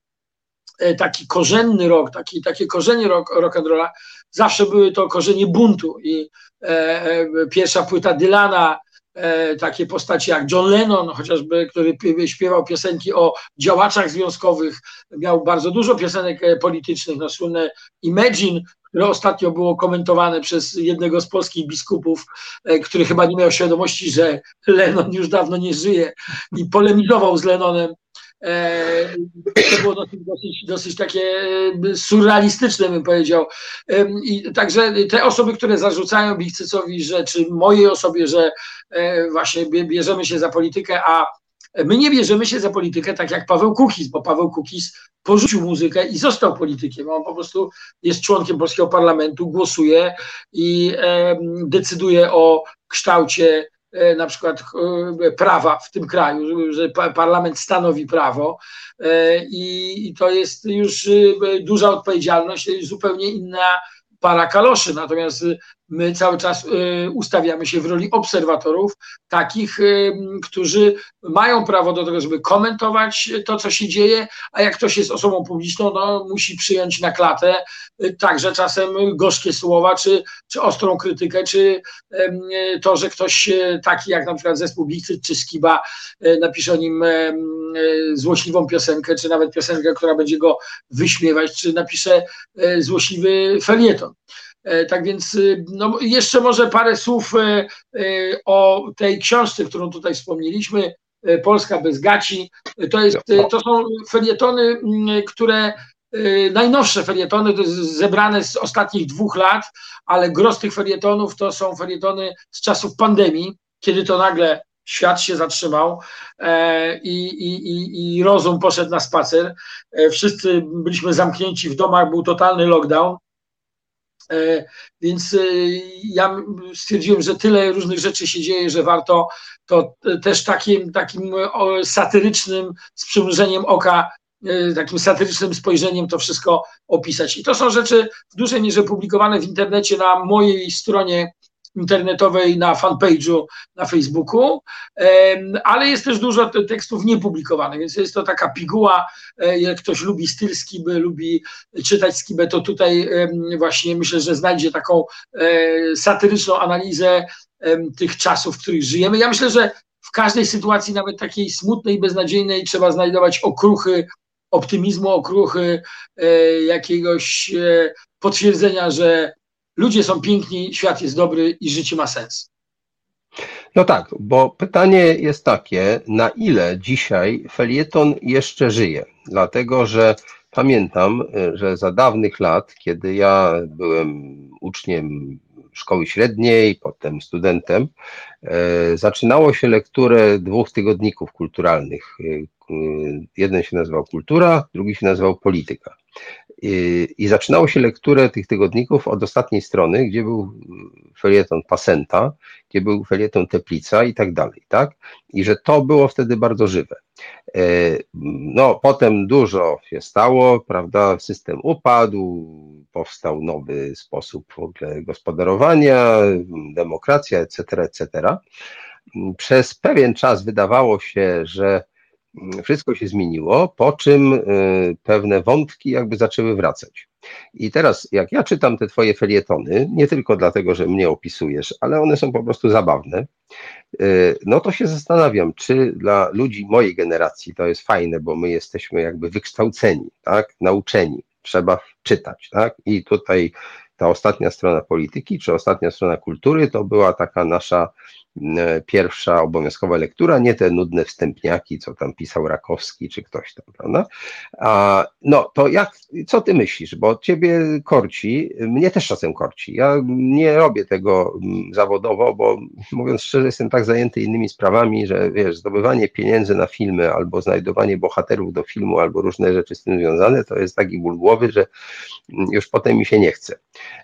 taki korzenny rock, taki, takie korzenie rock, rock'n'rolla zawsze były to korzenie buntu i e, e, pierwsza płyta Dylana, e, takie postaci jak John Lennon, chociażby, który śpiewał piosenki o działaczach związkowych, miał bardzo dużo piosenek politycznych, no słynne Imagine, które ostatnio było komentowane przez jednego z polskich biskupów, e, który chyba nie miał świadomości, że Lenon już dawno nie żyje i polemizował z Lenonem. E, to było dosyć, dosyć, takie e, surrealistyczne, bym powiedział. I także te osoby, które zarzucają Bichcycowi, że czy mojej osobie, że właśnie bierzemy się za politykę, a My nie bierzemy się za politykę tak jak Paweł Kukiz, bo Paweł Kukiz porzucił muzykę i został politykiem. On po prostu jest członkiem polskiego parlamentu, głosuje i decyduje o kształcie e, na przykład e, prawa w tym kraju, że parlament stanowi prawo e, i to jest już duża odpowiedzialność, zupełnie inna para kaloszy. Natomiast my cały czas y, ustawiamy się w roli obserwatorów, takich, y, którzy mają prawo do tego, żeby komentować to, co się dzieje, a jak ktoś jest osobą publiczną, no, musi przyjąć na klatę y, także czasem gorzkie słowa, czy, czy ostrą krytykę, czy to, że ktoś taki jak na przykład zespół Bikcyt czy Skiba napisze o nim złośliwą piosenkę, czy nawet piosenkę, która będzie go wyśmiewać, czy napisze złośliwy felieton. E, tak więc y, no, jeszcze może parę słów e, e, o tej książce, którą tutaj wspomnieliśmy, Polska bez gaci. To, jest, to są felietony, mm, które najnowsze felietony, to zebrane z ostatnich dwóch lat, ale gros tych felietonów to są felietony z czasów pandemii, kiedy to nagle świat się zatrzymał i, i, i rozum poszedł na spacer. Wszyscy byliśmy zamknięci w domach, był totalny lockdown. E, więc e, ja stwierdziłem, że tyle różnych rzeczy się dzieje, że warto to też takim, takim satyrycznym, z przymrużeniem oka takim satyrycznym spojrzeniem to wszystko opisać. I to są rzeczy w dużej mierze publikowane w internecie na mojej stronie internetowej, na fanpage'u na Facebooku, ale jest też dużo tekstów niepublikowanych, więc jest to taka piguła, e, jak ktoś lubi styl Skiby, lubi czytać Skibę, to tutaj właśnie myślę, że znajdzie taką e, satyryczną analizę tych czasów, w których żyjemy. Ja myślę, że w każdej sytuacji, nawet takiej smutnej, beznadziejnej, trzeba znajdować okruchy optymizmu, okruchy e, jakiegoś potwierdzenia, że ludzie są piękni, świat jest dobry i życie ma sens. No tak, bo pytanie jest takie, na ile dzisiaj felieton jeszcze żyje? Dlatego, że pamiętam, że za dawnych lat, kiedy ja byłem uczniem szkoły średniej, potem studentem, e, zaczynało się lekturę dwóch tygodników kulturalnych. E, jeden się nazywał Kultura, drugi się nazywał Polityka. I zaczynało się lekturę tych tygodników od ostatniej strony, gdzie był felieton Pasenta, gdzie był felieton Teplica i tak dalej, tak? I że to było wtedy bardzo żywe. E, no, potem dużo się stało, prawda? System upadł, powstał nowy sposób gospodarowania, demokracja, etc., etc. Przez pewien czas wydawało się, że wszystko się zmieniło, po czym y, pewne wątki jakby zaczęły wracać. I teraz, jak ja czytam te twoje felietony, nie tylko dlatego, że mnie opisujesz, ale one są po prostu zabawne, y, no to się zastanawiam, czy dla ludzi mojej generacji to jest fajne, bo my jesteśmy jakby wykształceni, tak, nauczeni, trzeba czytać, tak, i tutaj ta ostatnia strona polityki, czy ostatnia strona kultury, to była taka nasza pierwsza obowiązkowa lektura, nie te nudne wstępniaki, co tam pisał Rakowski czy ktoś tam, prawda? A, no to jak, co ty myślisz? Bo ciebie korci, mnie też czasem korci. Ja nie robię tego mm, zawodowo, bo mówiąc szczerze, jestem tak zajęty innymi sprawami, że wiesz, zdobywanie pieniędzy na filmy albo znajdowanie bohaterów do filmu albo różne rzeczy z tym związane, to jest taki ból głowy, że już potem mi się nie chce.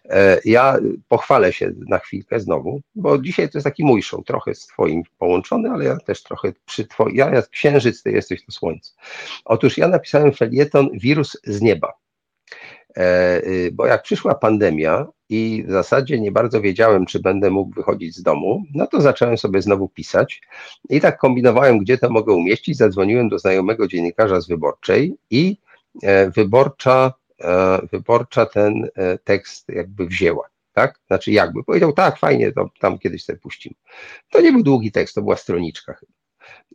E, ja pochwalę się na chwilkę znowu, bo dzisiaj to jest taki mój show, trochę z Twoim połączony, ale ja też trochę przy Twoim, ja jak księżyc, Ty jesteś to słońce. Otóż ja napisałem felieton Wirus z nieba, e, y, bo jak przyszła pandemia i w zasadzie nie bardzo wiedziałem, czy będę mógł wychodzić z domu, no to zacząłem sobie znowu pisać i tak kombinowałem, gdzie to mogę umieścić, zadzwoniłem do znajomego dziennikarza z Wyborczej i e, Wyborcza E, wyborcza ten tekst jakby wzięła. Tak? Znaczy jakby. Powiedział, tak, fajnie, to tam kiedyś sobie puścimy. To nie był długi tekst, to była stroniczka chyba.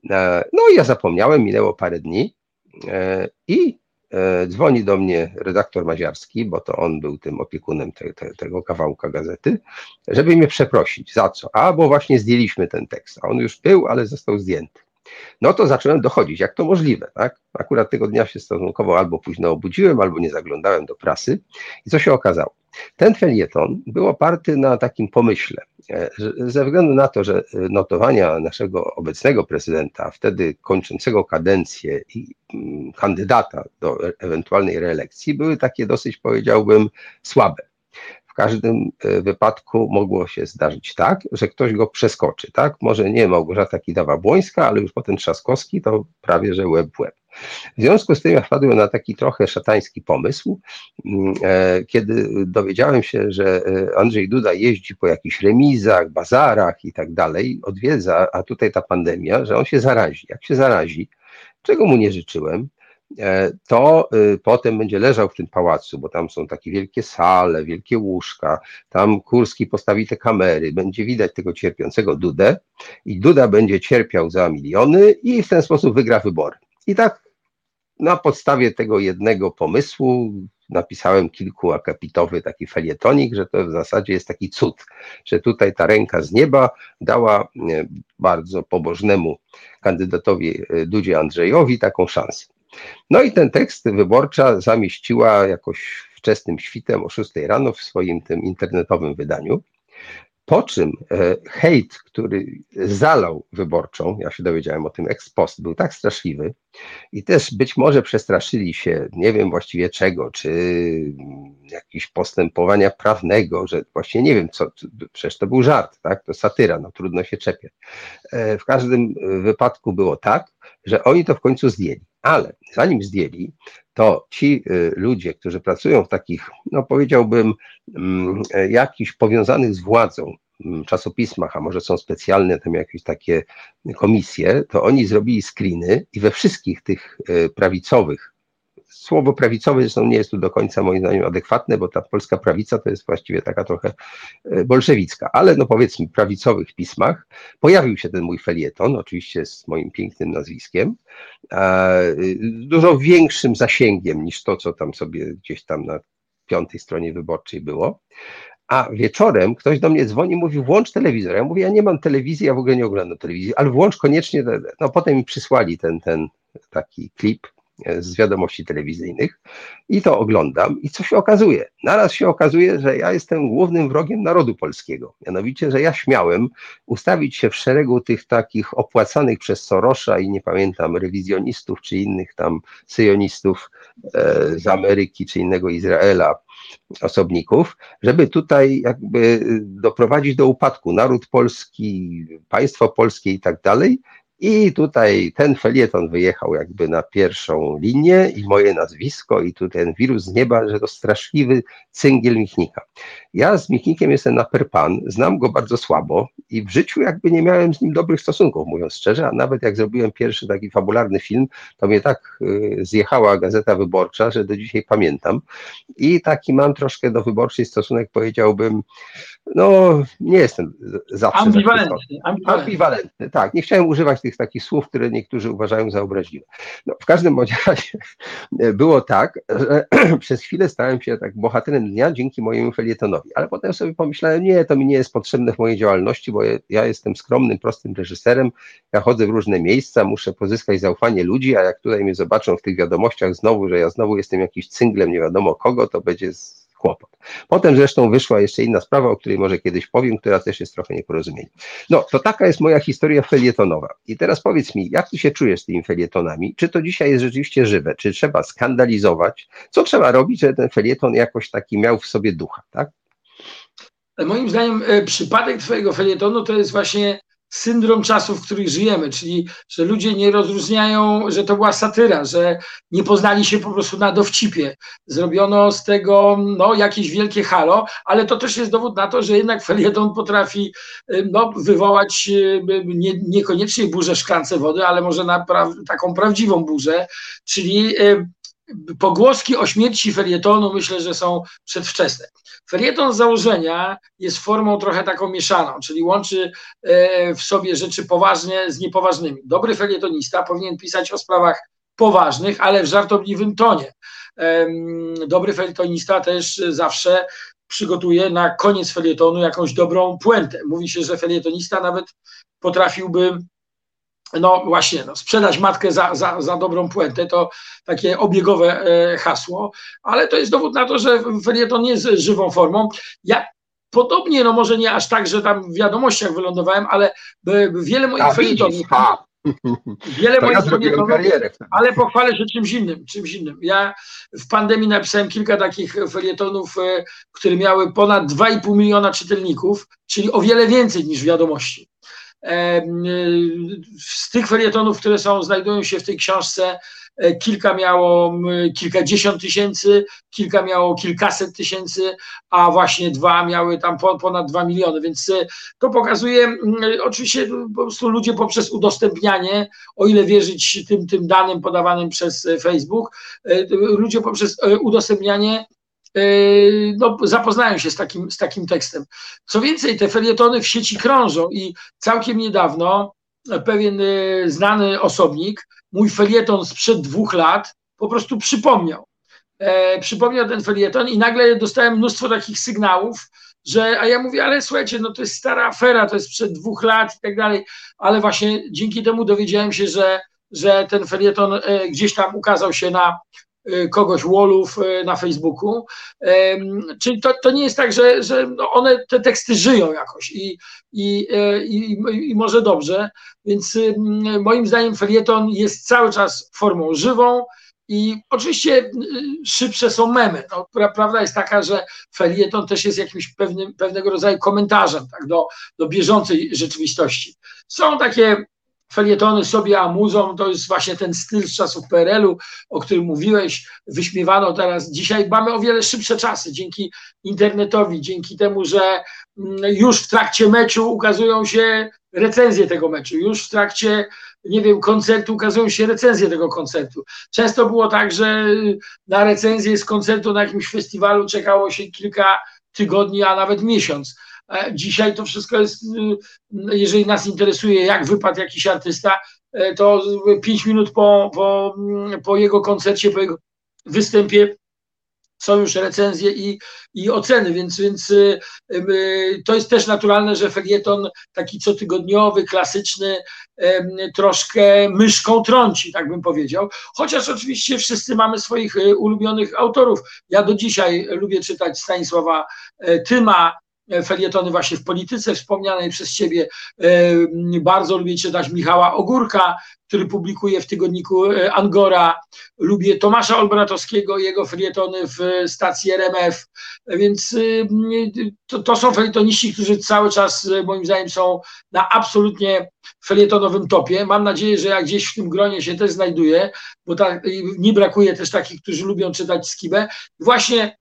E, no i ja zapomniałem, minęło parę dni i dzwoni do mnie redaktor Maziarski, bo to on był tym opiekunem te, te, tego kawałka gazety, żeby mnie przeprosić. Za co? A, bo właśnie zdjęliśmy ten tekst. A on już był, ale został zdjęty. No to zacząłem dochodzić, jak to możliwe, tak? Akurat tego dnia się stosunkowo albo późno obudziłem, albo nie zaglądałem do prasy. I co się okazało? Ten felieton był oparty na takim pomyśle, e, ze względu na to, że notowania naszego obecnego prezydenta, wtedy kończącego kadencję i mm, kandydata do ewentualnej reelekcji, były takie dosyć, powiedziałbym, słabe każdym e, wypadku mogło się zdarzyć tak, że ktoś go przeskoczy, tak? Może nie Małgorzata Kidawa-Błońska, ale już potem Trzaskowski to prawie, że łeb w łeb. W związku z tym ja wpadłem na taki trochę szatański pomysł, mm, e, kiedy dowiedziałem się, że e, Andrzej Duda jeździ po jakichś remizach, bazarach i tak dalej, odwiedza, a tutaj ta pandemia, że on się zarazi. Jak się zarazi, czego mu nie życzyłem, to y, potem będzie leżał w tym pałacu, bo tam są takie wielkie sale, wielkie łóżka, tam Kurski postawi te kamery, będzie widać tego cierpiącego Dudę i Duda będzie cierpiał za miliony i w ten sposób wygra wybory. I tak na podstawie tego jednego pomysłu napisałem kilku akapitowy taki felietonik, że to w zasadzie jest taki cud, że tutaj ta ręka z nieba dała e, bardzo pobożnemu kandydatowi e, Dudzie Andrzejowi taką szansę. No i ten tekst wyborcza zamieściła jakoś wczesnym świtem o 6 rano w swoim tym internetowym wydaniu. Po czym e, hejt, który zalał wyborczą, ja się dowiedziałem o tym ex post, był tak straszliwy i też być może przestraszyli się, nie wiem właściwie czego, czy jakiegoś postępowania prawnego, że właśnie nie wiem co, przecież to był żart, tak, to satyra, no trudno się czepiać. E, w każdym wypadku było tak, że oni to w końcu zdjęli. Ale zanim zdjęli, to ci y, ludzie, którzy pracują w takich, no powiedziałbym, mm, jakichś powiązanych z władzą mm, czasopismach, a może są specjalne tam jakieś takie komisje, to oni zrobili screeny i we wszystkich tych y, prawicowych słowo prawicowe zresztą nie jest tu do końca moim zdaniem adekwatne, bo ta polska prawica to jest właściwie taka trochę e, bolszewicka, ale no powiedzmy prawicowych pismach pojawił się ten mój felieton, oczywiście z moim pięknym nazwiskiem, dużo większym zasięgiem niż to, co tam sobie gdzieś tam na piątej stronie wyborczej było. A wieczorem ktoś do mnie dzwoni, mówi włącz telewizor. Ja mówię, ja nie mam telewizji, ja w ogóle nie oglądam telewizji, ale włącz koniecznie. No potem mi przysłali ten, ten taki klip z wiadomości telewizyjnych i to oglądam i co się okazuje? Naraz się okazuje, że ja jestem głównym wrogiem narodu polskiego. Mianowicie, że ja śmiałem ustawić się w szeregu tych takich opłacanych przez Sorosza i nie pamiętam rewizjonistów czy innych tam syjonistów e, z Ameryki czy innego Izraela osobników, żeby tutaj jakby doprowadzić do upadku naród polski, państwo polskie i tak dalej, i tutaj ten felieton wyjechał jakby na pierwszą linię i moje nazwisko i tu ten wirus z nieba, że to straszliwy cyngiel Michnika. Ja z Michnikiem jestem na perpan, znam go bardzo słabo i w życiu jakby nie miałem z nim dobrych stosunków, mówiąc szczerze, a nawet jak zrobiłem pierwszy taki fabularny film, to mnie tak y, zjechała Gazeta Wyborcza, że do dzisiaj pamiętam i taki mam troszkę do wyborczej stosunek, powiedziałbym, no nie jestem zawsze... Ambiwalentny. Ambiwalentny, ambiwalentny tak. Nie chciałem używać tych tych takich słów, które niektórzy uważają za obraźliwe. No, w każdym bądź razie było tak, że przez chwilę stałem się tak bohaterem dnia dzięki mojemu felietonowi, ale potem sobie pomyślałem, nie, to mi nie jest potrzebne w mojej działalności, bo ja jestem skromnym, prostym reżyserem, ja chodzę w różne miejsca, muszę pozyskać zaufanie ludzi, a jak tutaj mnie zobaczą w tych wiadomościach znowu, że ja znowu jestem jakiś cynglem nie wiadomo kogo, to będzie kłopot. Potem zresztą wyszła jeszcze inna sprawa, o której może kiedyś powiem, która też jest trochę nieporozumieniem. No, to taka jest moja historia felietonowa. I teraz powiedz mi, jak ty się czujesz z tymi felietonami? Czy to dzisiaj jest rzeczywiście żywe? Czy trzeba skandalizować? Co trzeba robić, żeby ten felieton jakoś taki miał w sobie ducha, tak? Moim zdaniem e, przypadek twojego felietonu to jest właśnie syndrom czasów, w których żyjemy, czyli że ludzie nie rozróżniają, że to była satyra, że nie poznali się po prostu na dowcipie. Zrobiono z tego no, jakieś wielkie halo, ale to też jest dowód na to, że jednak felieton potrafi no, wywołać nie, niekoniecznie burzę szklance wody, ale może na pra taką prawdziwą burzę, czyli pogłoski o śmierci felietonu myślę, że są przedwczesne. Felieton z założenia jest formą trochę taką mieszaną, czyli łączy e, w sobie rzeczy poważne z niepoważnymi. Dobry felietonista powinien pisać o sprawach poważnych, ale w żartobliwym tonie. Dobry felietonista też zawsze przygotuje na koniec felietonu jakąś dobrą puentę. Mówi się, że felietonista nawet potrafiłby no właśnie, no, sprzedać matkę za, za, za dobrą puentę, to takie obiegowe e, hasło, ale to jest dowód na to, że felieton nie jest żywą formą. Ja podobnie, no może nie aż tak, że tam w wiadomościach wylądowałem, ale wiele moich felietonów, wiele moich felietonów, ale pochwalę się czymś innym, czymś innym. Ja w pandemii napisałem kilka takich felietonów, e, które miały ponad 2,5 miliona czytelników, czyli o wiele więcej niż wiadomości. Z tych felietonów, które są, znajdują się w tej książce, e, kilka miało kilkadziesiąt tysięcy, kilka miało kilkaset tysięcy, a właśnie dwa miały tam ponad dwa miliony, więc e, to pokazuje, oczywiście po prostu ludzie poprzez udostępnianie, o ile wierzyć tym, tym danym podawanym przez e, Facebook, ludzie poprzez udostępnianie no, zapoznają się z takim, z takim tekstem. Co więcej, te felietony w sieci krążą i całkiem niedawno pewien yy, znany osobnik mój felieton sprzed dwóch lat po prostu przypomniał. E, przypomniał ten felieton i nagle dostałem mnóstwo takich sygnałów, że, a ja mówię, ale słuchajcie, no to jest stara afera, to jest sprzed dwóch lat i tak dalej, ale właśnie dzięki temu dowiedziałem się, że, że ten felieton e, gdzieś tam ukazał się na Y, kogoś wallów y, na Facebooku. Czyli to, to nie jest tak, że, że no one, te teksty żyją jakoś i, i, y, i, i może dobrze. Więc moim zdaniem felieton jest cały czas formą żywą. I oczywiście szybsze są memy. No, prawda jest taka, że felieton też jest jakimś pewnym, pewnego rodzaju komentarzem tak, do, do bieżącej rzeczywistości. Są takie felietony sobie amuzą, to jest właśnie ten styl z czasów PRL-u, o którym mówiłeś, wyśmiewano teraz. Dzisiaj mamy o wiele szybsze czasy dzięki internetowi, dzięki temu, że mm, już w trakcie meczu ukazują się recenzje tego meczu, już w trakcie, nie wiem, koncertu ukazują się recenzje tego koncertu. Często było tak, że na recenzję z koncertu na jakimś festiwalu czekało się kilka tygodni, a nawet miesiąc. E, dzisiaj to wszystko jest, y, jeżeli nas interesuje, jak wypadł jakiś artysta, e, to pięć minut po, po, po jego koncercie, po jego występie są już recenzje i, i oceny, więc, więc y, y, to jest też naturalne, że felieton taki cotygodniowy, klasyczny, troszkę myszką trąci, tak bym powiedział. Chociaż oczywiście wszyscy mamy swoich ulubionych autorów. Ja do dzisiaj lubię czytać Stanisława e, Tyma, felietony właśnie w polityce wspomnianej przez Ciebie. E, bardzo lubię czytać Michała Ogórka, który publikuje w tygodniku e, Angora. Lubię Tomasza Olbratowskiego, jego felietony w stacji RMF. Więc to, to są felietoniści, którzy cały czas moim zdaniem są na absolutnie felietonowym topie. Mam nadzieję, że jak gdzieś w tym gronie się też znajduje, bo tak, nie brakuje też takich, którzy lubią czytać skibę. Właśnie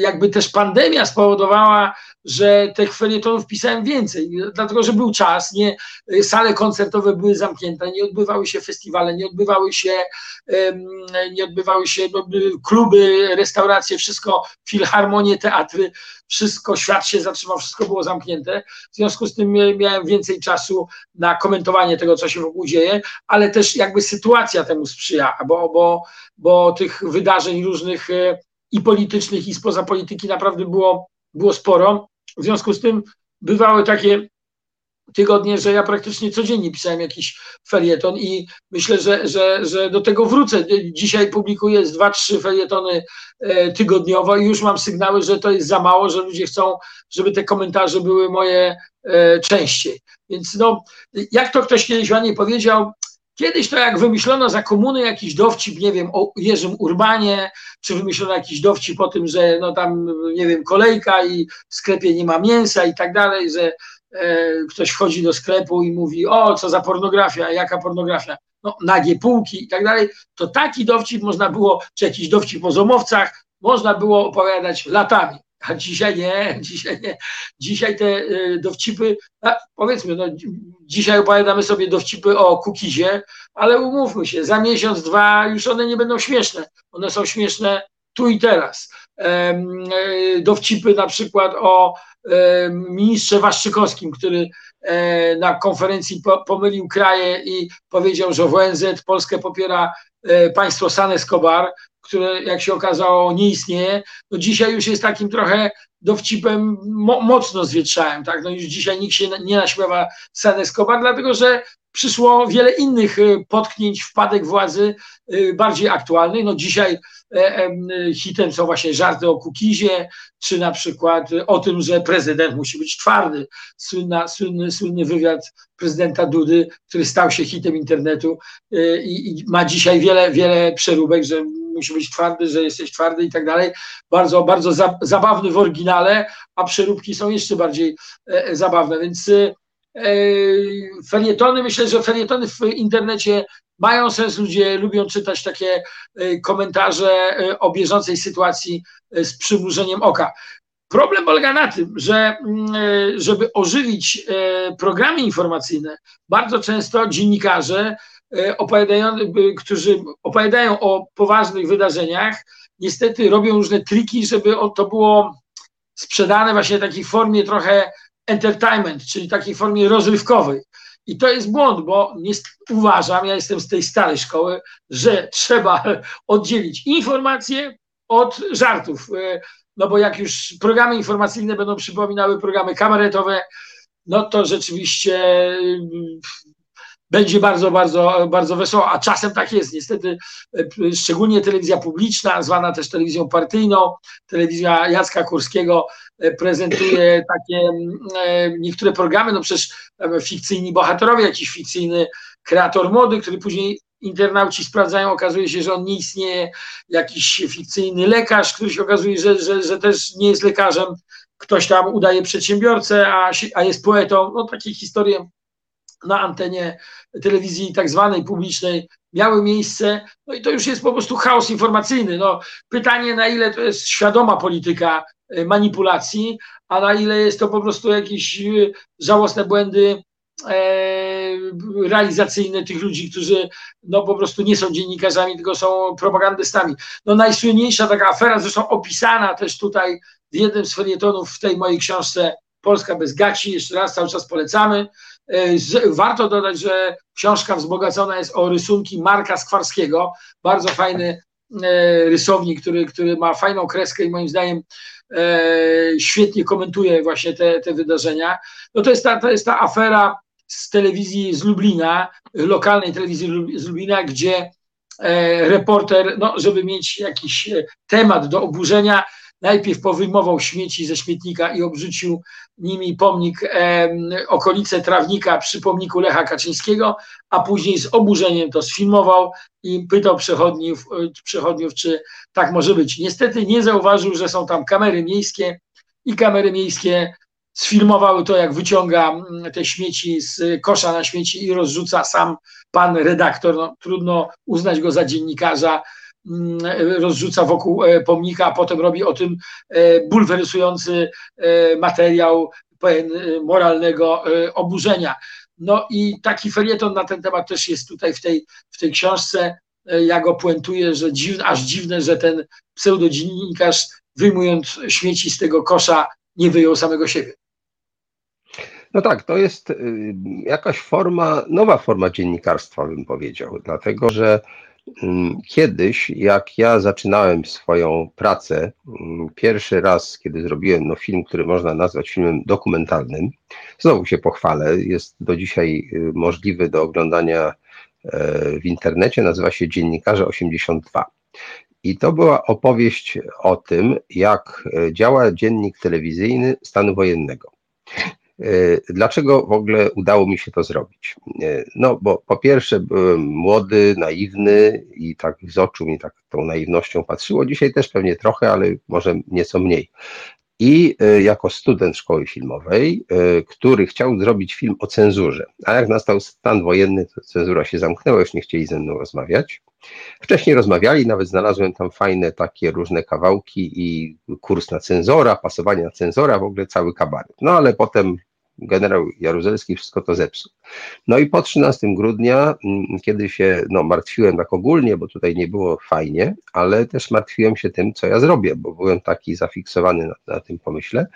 jakby też pandemia spowodowała, że tych felietonów pisałem więcej, dlatego że był czas, nie, sale koncertowe były zamknięte, nie odbywały się festiwale, nie odbywały się, nie odbywały się no, kluby, restauracje, wszystko, filharmonie, teatry, wszystko, świat się zatrzymał, wszystko było zamknięte. W związku z tym miałem więcej czasu na komentowanie tego, co się wokół dzieje, ale też jakby sytuacja temu sprzyja, bo, bo, bo tych wydarzeń różnych e, i politycznych, i spoza polityki naprawdę było, było sporo. W związku z tym bywały takie tygodnie, że ja praktycznie codziennie pisałem jakiś felieton i myślę, że, że, że do tego wrócę. Dzisiaj publikuję z dwa, trzy felietony e, tygodniowo i już mam sygnały, że to jest za mało, że ludzie chcą, żeby te komentarze były moje e, częściej. Więc no, jak to ktoś kiedyś ładnie powiedział, Kiedyś to jak wymyślono za komuny jakiś dowcip, nie wiem, o Jerzym Urbanie, czy wymyślono jakiś dowcip o tym, że no tam, nie wiem, kolejka i w sklepie nie ma mięsa i tak dalej, że e, ktoś wchodzi do sklepu i mówi, o, co za pornografia, jaka pornografia, no nagie półki i tak dalej, to taki dowcip można było, czy jakiś dowcip o zomowcach, można było opowiadać latami. A dzisiaj nie, dzisiaj nie. Dzisiaj te y, dowcipy, powiedzmy, no, dzisiaj opowiadamy sobie dowcipy o kukizie, ale umówmy się, za miesiąc, dwa już one nie będą śmieszne. One są śmieszne tu i teraz. E, dowcipy na przykład o ministrze Waszczykowskim, który e, na konferencji pomylił kraje i powiedział, że w ONZ Polskę popiera e, państwo San Escobar, które jak się okazało nie istnieje, no dzisiaj już jest takim trochę dowcipem mo mocno zwietrzałem, tak, no już dzisiaj nikt się nie naśmiewa San Escobar, dlatego że przyszło wiele innych y, potknięć, wpadek władzy y, bardziej aktualnych, no dzisiaj e, hitem są właśnie żarty o Kukizie, czy na przykład o tym, że prezydent musi być twardy. Słynna, słynny, słynny wywiad prezydenta Dudy, który stał się hitem internetu y, i, i ma dzisiaj wiele, wiele przeróbek, że musi być twardy, że jesteś twardy i tak dalej. Bardzo, bardzo za, zabawny w oryginale, a przeróbki są jeszcze bardziej e, e zabawne, więc e, felietony, myślę, że felietony w internecie mają sens, ludzie lubią czytać takie e, komentarze e, o bieżącej sytuacji z przymrużeniem oka. Problem polega na tym, że mm, żeby ożywić programy informacyjne, bardzo często dziennikarze E, opowiadają, którzy opowiadają o poważnych wydarzeniach, niestety robią różne triki, żeby to było sprzedane właśnie w takiej formie trochę entertainment, czyli takiej formie rozrywkowej. I to jest błąd, bo nie, uważam, ja jestem z tej starej szkoły, że trzeba oddzielić informacje od żartów. E, no bo jak już programy informacyjne będą przypominały programy kameretowe, no to rzeczywiście będzie bardzo, bardzo, bardzo wesoło, a czasem tak jest. Niestety, e, szczególnie telewizja publiczna, zwana też telewizją partyjną, telewizja Jacka Kurskiego e, prezentuje takie e, niektóre programy, no przecież fikcyjni bohaterowie, jakiś fikcyjny kreator mody, który później internauci sprawdzają, okazuje się, że on nie istnieje, jakiś fikcyjny lekarz, który się okazuje, że, że, że też nie jest lekarzem, ktoś tam udaje przedsiębiorcę, a, a jest poetą, no takie historie na antenie telewizji tak zwanej publicznej miały miejsce. No i to już jest po prostu chaos informacyjny. No, pytanie, na ile to jest świadoma polityka y, manipulacji, a na ile jest to po prostu jakieś y, żałosne błędy e, realizacyjne tych ludzi, którzy no po prostu nie są dziennikarzami, tylko są propagandystami. No najsłynniejsza taka afera, zresztą opisana też tutaj w jednym z felietonów w tej mojej książce Polska bez gaci, jeszcze raz cały czas polecamy. E, warto dodać, że książka wzbogacona jest o rysunki Marka Skwarskiego, bardzo fajny e, rysownik, który, który ma fajną kreskę i moim zdaniem e, świetnie komentuje właśnie te, te wydarzenia. No to jest, ta, to jest ta afera z telewizji z Lublina, lokalnej telewizji z Lublina, gdzie reporter, no, żeby mieć jakiś temat do oburzenia, najpierw powyjmował śmieci ze śmietnika i obrzucił nimi pomnik, e, okolice trawnika przy pomniku Lecha Kaczyńskiego, a później z oburzeniem to sfilmował i pytał przechodniów, przechodniów, czy tak może być. Niestety nie zauważył, że są tam kamery miejskie i kamery miejskie sfilmowały to, jak wyciąga te śmieci z kosza na śmieci i rozrzuca sam pan redaktor. No, trudno uznać go za dziennikarza, rozrzuca wokół e, pomnika, a potem robi o tym e, bulwersujący e, materiał pełen moralnego oburzenia. No i taki felieton na ten temat też jest tutaj w tej, w tej książce. Ja go puentuję, że dziwne, aż dziwne, że ten pseudodziennikarz wyjmując śmieci z tego kosza nie wyjął samego siebie. No tak, to jest y, jakaś forma, nowa forma dziennikarstwa, bym powiedział, dlatego że Mm, kiedyś, jak ja zaczynałem swoją pracę, mm, pierwszy raz, kiedy zrobiłem no, film, który można nazwać filmem dokumentalnym, znowu się pochwalę, jest do dzisiaj y, możliwy do oglądania e, w internecie, nazywa się Dziennikarze 82. I to była opowieść o tym, jak e, działa dziennik telewizyjny stanu wojennego. E, dlaczego w ogóle udało mi się to zrobić? E, no, bo po pierwsze byłem młody, naiwny i tak z oczu mi tak tą naiwnością patrzyło. Dzisiaj też pewnie trochę, ale może nieco mniej. I e, jako student szkoły filmowej, który chciał zrobić film o cenzurze, a jak nastał stan wojenny, to cenzura się zamknęła, już nie chcieli ze mną rozmawiać. Wcześniej rozmawiali, nawet znalazłem tam fajne takie różne kawałki i kurs na cenzora, pasowanie na cenzora, w ogóle cały kabaret. No ale potem generał Jaruzelski wszystko to zepsuł. No i po 13 grudnia, mm, kiedy się no, martwiłem tak ogólnie, bo tutaj nie było fajnie, ale też martwiłem się tym, co ja zrobię, bo byłem taki zafiksowany na, na tym pomyśle.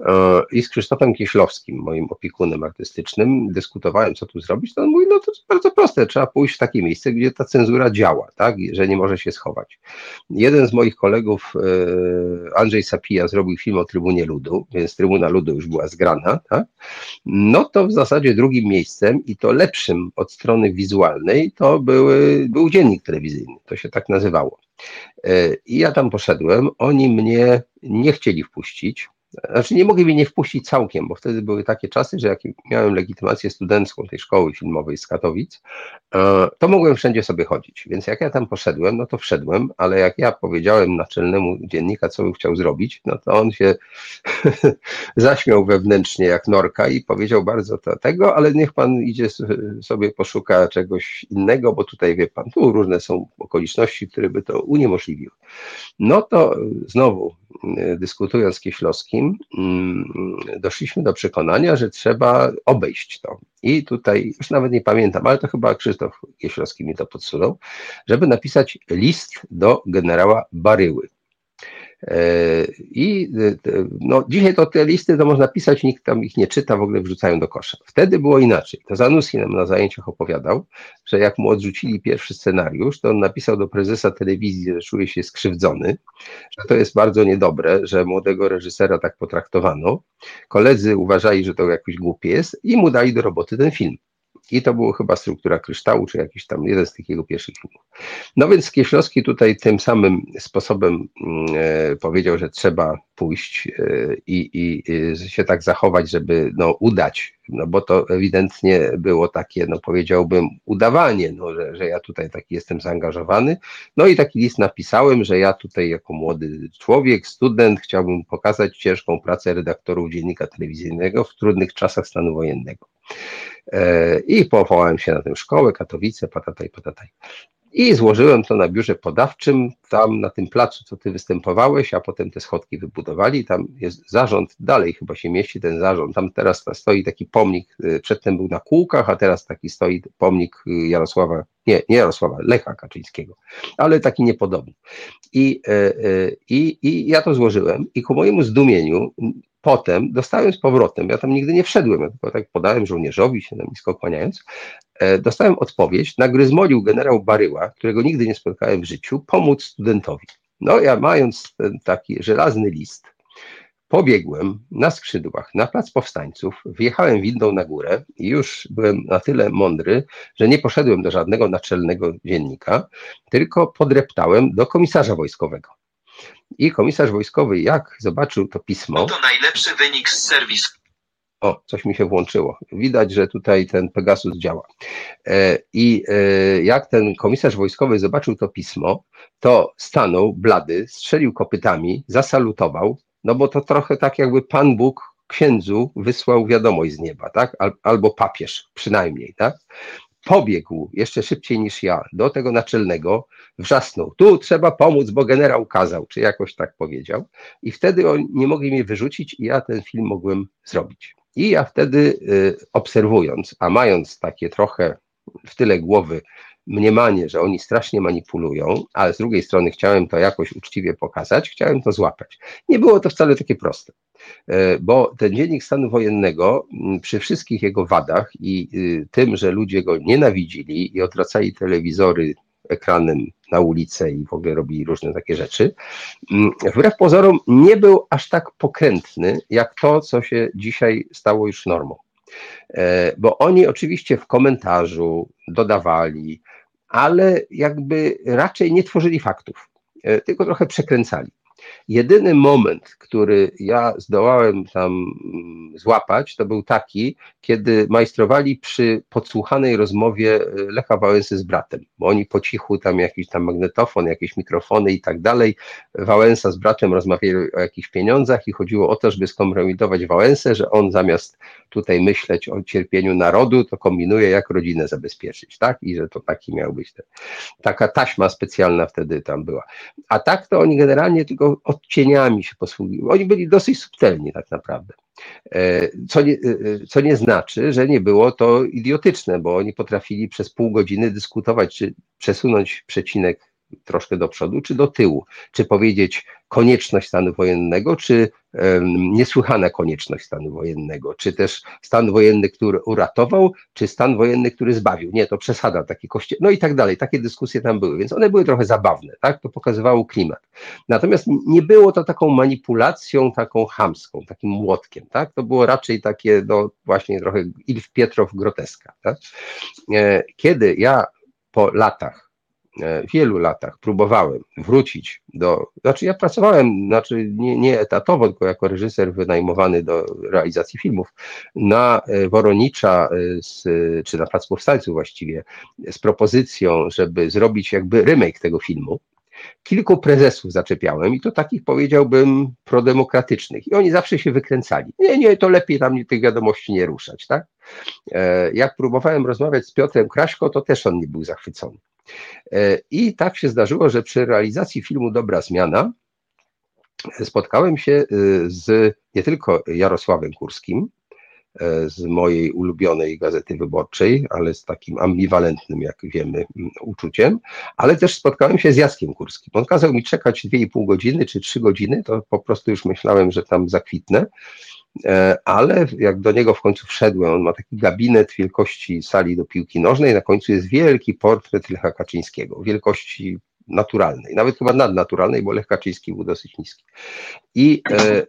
E, I z Krzysztofem Kieślowskim, moim opiekunem artystycznym, dyskutowałem, co tu zrobić. To on mówi, no to jest bardzo proste, trzeba pójść w takie miejsce, gdzie ta cenzura działa, tak, że nie może się schować. Jeden z moich kolegów, e, Andrzej Sapija, zrobił film o Trybunie Ludu, więc Trybuna Ludu już była zgrana, tak? No to w zasadzie drugim miejscem i to lepszym od strony wizualnej to były, był dziennik telewizyjny, to się tak nazywało. E, I ja tam poszedłem, oni mnie nie chcieli wpuścić, znaczy nie mogli mnie nie wpuścić całkiem, bo wtedy były takie czasy, że jak miałem legitymację studencką tej szkoły filmowej z Katowic, e, to mogłem wszędzie sobie chodzić. Więc jak ja tam poszedłem, no to wszedłem, ale jak ja powiedziałem naczelnemu dziennika, co bym chciał zrobić, no to on się zaśmiał wewnętrznie jak norka i powiedział bardzo to tego, ale niech pan idzie sobie poszuka czegoś innego, bo tutaj wie pan, tu różne są okoliczności, które by to uniemożliwiły. No to znowu e, dyskutując z Kieślowskim, Mm, doszliśmy do przekonania, że trzeba obejść to. I tutaj, już nawet nie pamiętam, ale to chyba Krzysztof Kieślowski mi to podsunął, żeby napisać list do generała Baryły. E, I e, no, dzisiaj to te listy to można pisać, nikt tam ich nie czyta, w ogóle wrzucają do kosza. Wtedy było inaczej. To Zanussi nam na zajęciach opowiadał, że jak mu odrzucili pierwszy scenariusz, to on napisał do prezesa telewizji, że czuje się skrzywdzony, że to jest bardzo niedobre, że młodego reżysera tak potraktowano. Koledzy uważali, że to jakoś głupie jest i mu dali do roboty ten film. I to było chyba struktura kryształu, czy jakiś tam jeden z tych jego pierwszych filmów. No więc Kieślowski tutaj tym samym sposobem mm, e, powiedział, że trzeba pójść i, i, i się tak zachować, żeby no, udać no bo to ewidentnie było takie, no powiedziałbym, udawanie, no, że, że ja tutaj taki jestem zaangażowany. No i taki list napisałem, że ja tutaj jako młody człowiek, student, chciałbym pokazać ciężką pracę redaktorów dziennika telewizyjnego w trudnych czasach stanu wojennego. E, I powołałem się na tę szkołę, Katowice, patataj, patataj. I złożyłem to na biurze podawczym, tam na tym placu, co ty występowałeś, a potem te schodki wybudowali. Tam jest zarząd, dalej chyba się mieści ten zarząd. Tam teraz stoi taki pomnik, y, przedtem był na kółkach, a teraz taki stoi pomnik y, Jarosława, nie, nie Jarosława, Lecha Kaczyńskiego, ale taki niepodobny. I, y, i, I ja to złożyłem i ku mojemu zdumieniu potem dostałem z powrotem, ja tam nigdy nie wszedłem, ja tylko tak podałem żołnierzowi, się na nisko kłaniając, e, dostałem odpowiedź, nagryzmolił generał Baryła, którego nigdy nie spotkałem w życiu, pomóc studentowi. No ja mając ten taki żelazny list, pobiegłem na skrzydłach, na plac powstańców, wjechałem windą na górę i już byłem na tyle mądry, że nie poszedłem do żadnego naczelnego dziennika, tylko podreptałem do komisarza wojskowego. I komisarz wojskowy, jak zobaczył to pismo. To najlepszy wynik z serwisu. O, coś mi się włączyło. Widać, że tutaj ten Pegasus działa. E, I e, jak ten komisarz wojskowy zobaczył to pismo, to stanął blady, strzelił kopytami, zasalutował, no bo to trochę tak jakby Pan Bóg księdzu wysłał wiadomość z nieba, tak? Albo papież przynajmniej, tak? Pobiegł jeszcze szybciej niż ja do tego naczelnego, wrzasnął, tu trzeba pomóc, bo generał kazał, czy jakoś tak powiedział. I wtedy oni nie mogli mnie wyrzucić i ja ten film mogłem zrobić. I ja wtedy y, obserwując, a mając takie trochę w tyle głowy mniemanie, że oni strasznie manipulują, ale z drugiej strony chciałem to jakoś uczciwie pokazać, chciałem to złapać. Nie było to wcale takie proste, e, bo ten dziennik stanu wojennego przy wszystkich jego wadach i y, tym, że ludzie go nienawidzili i odwracali telewizory ekranem na ulicę i w ogóle robili różne takie rzeczy, wbrew pozorom nie był aż tak pokrętny, jak to, co się dzisiaj stało już normą. E, bo oni oczywiście w komentarzu dodawali, ale jakby raczej nie tworzyli faktów, e, tylko trochę przekręcali. Jedyny moment, który ja zdołałem tam mm, złapać, to był taki, kiedy majstrowali przy podsłuchanej rozmowie e, Lecha Wałęsy z bratem, bo oni po cichu tam jakiś tam magnetofon, jakieś mikrofony i tak dalej. Wałęsa z bratem rozmawiali o jakichś pieniądzach i chodziło o to, żeby skompromitować Wałęsę, że on zamiast tutaj myśleć o cierpieniu narodu, to kombinuje, jak rodzinę zabezpieczyć, tak? I że to taki miał być ten, taka taśma specjalna wtedy tam była. A tak to oni generalnie tylko odcieniami się posługiwali. Oni byli dosyć subtelni tak naprawdę. E, co nie, e, co nie znaczy, że nie było to idiotyczne, bo oni potrafili przez pół godziny dyskutować, czy przesunąć przecinek troszkę do przodu, czy do tyłu, czy powiedzieć konieczność stanu wojennego, czy um, niesłychana konieczność stanu wojennego, czy też stan wojenny, który uratował, czy stan wojenny, który zbawił. Nie, to przesada, takie koście, no i tak dalej. Takie dyskusje tam były, więc one były trochę zabawne, tak? To pokazywało klimat. Natomiast nie było to taką manipulacją, taką hamską, takim młotkiem, tak? To było raczej takie, no właśnie trochę Ilf Pietrow groteska, tak? E, kiedy ja po latach wielu latach próbowałem wrócić do, znaczy ja pracowałem, znaczy nie, nie etatowo, tylko jako reżyser wynajmowany do realizacji filmów, na e, Woronicza, e, z, czy na Plac Powstańców właściwie, z propozycją, żeby zrobić jakby remake tego filmu. Kilku prezesów zaczepiałem i to takich powiedziałbym prodemokratycznych i oni zawsze się wykręcali. Nie, nie, to lepiej tam tych wiadomości nie ruszać, tak? Jak próbowałem rozmawiać z Piotrem Kraśko, to też on nie był zachwycony. E, I tak się zdarzyło, że przy realizacji filmu Dobra Zmiana spotkałem się e, z nie tylko Jarosławem Kurskim, e, z mojej ulubionej gazety wyborczej, ale z takim ambiwalentnym, jak wiemy, uczuciem, ale też spotkałem się z Jackiem Kurskim. On kazał mi czekać 2,5 godziny czy 3 godziny, to po prostu już myślałem, że tam zakwitnę. E, ale jak do niego w końcu wszedłem, on ma taki gabinet wielkości sali do piłki nożnej, na końcu jest wielki portret Lecha Kaczyńskiego, wielkości naturalnej, nawet chyba nadnaturalnej, bo Lech Kaczyński był dosyć niski. I e,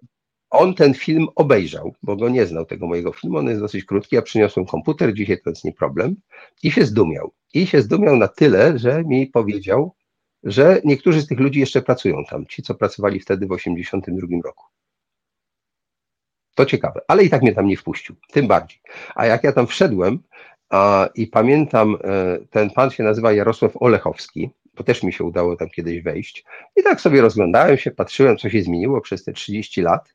on ten film obejrzał, bo go nie znał, tego mojego filmu, on jest dosyć krótki, ja przyniosłem komputer, dzisiaj to jest nie problem, i się zdumiał. I się zdumiał na tyle, że mi powiedział, że niektórzy z tych ludzi jeszcze pracują tam, ci, co pracowali wtedy w 1982 roku. To ciekawe, ale i tak mnie tam nie wpuścił, tym bardziej. A jak ja tam wszedłem a, i pamiętam, e, ten pan się nazywa Jarosław Olechowski, bo też mi się udało tam kiedyś wejść. I tak sobie rozglądałem się, patrzyłem, co się zmieniło przez te 30 lat.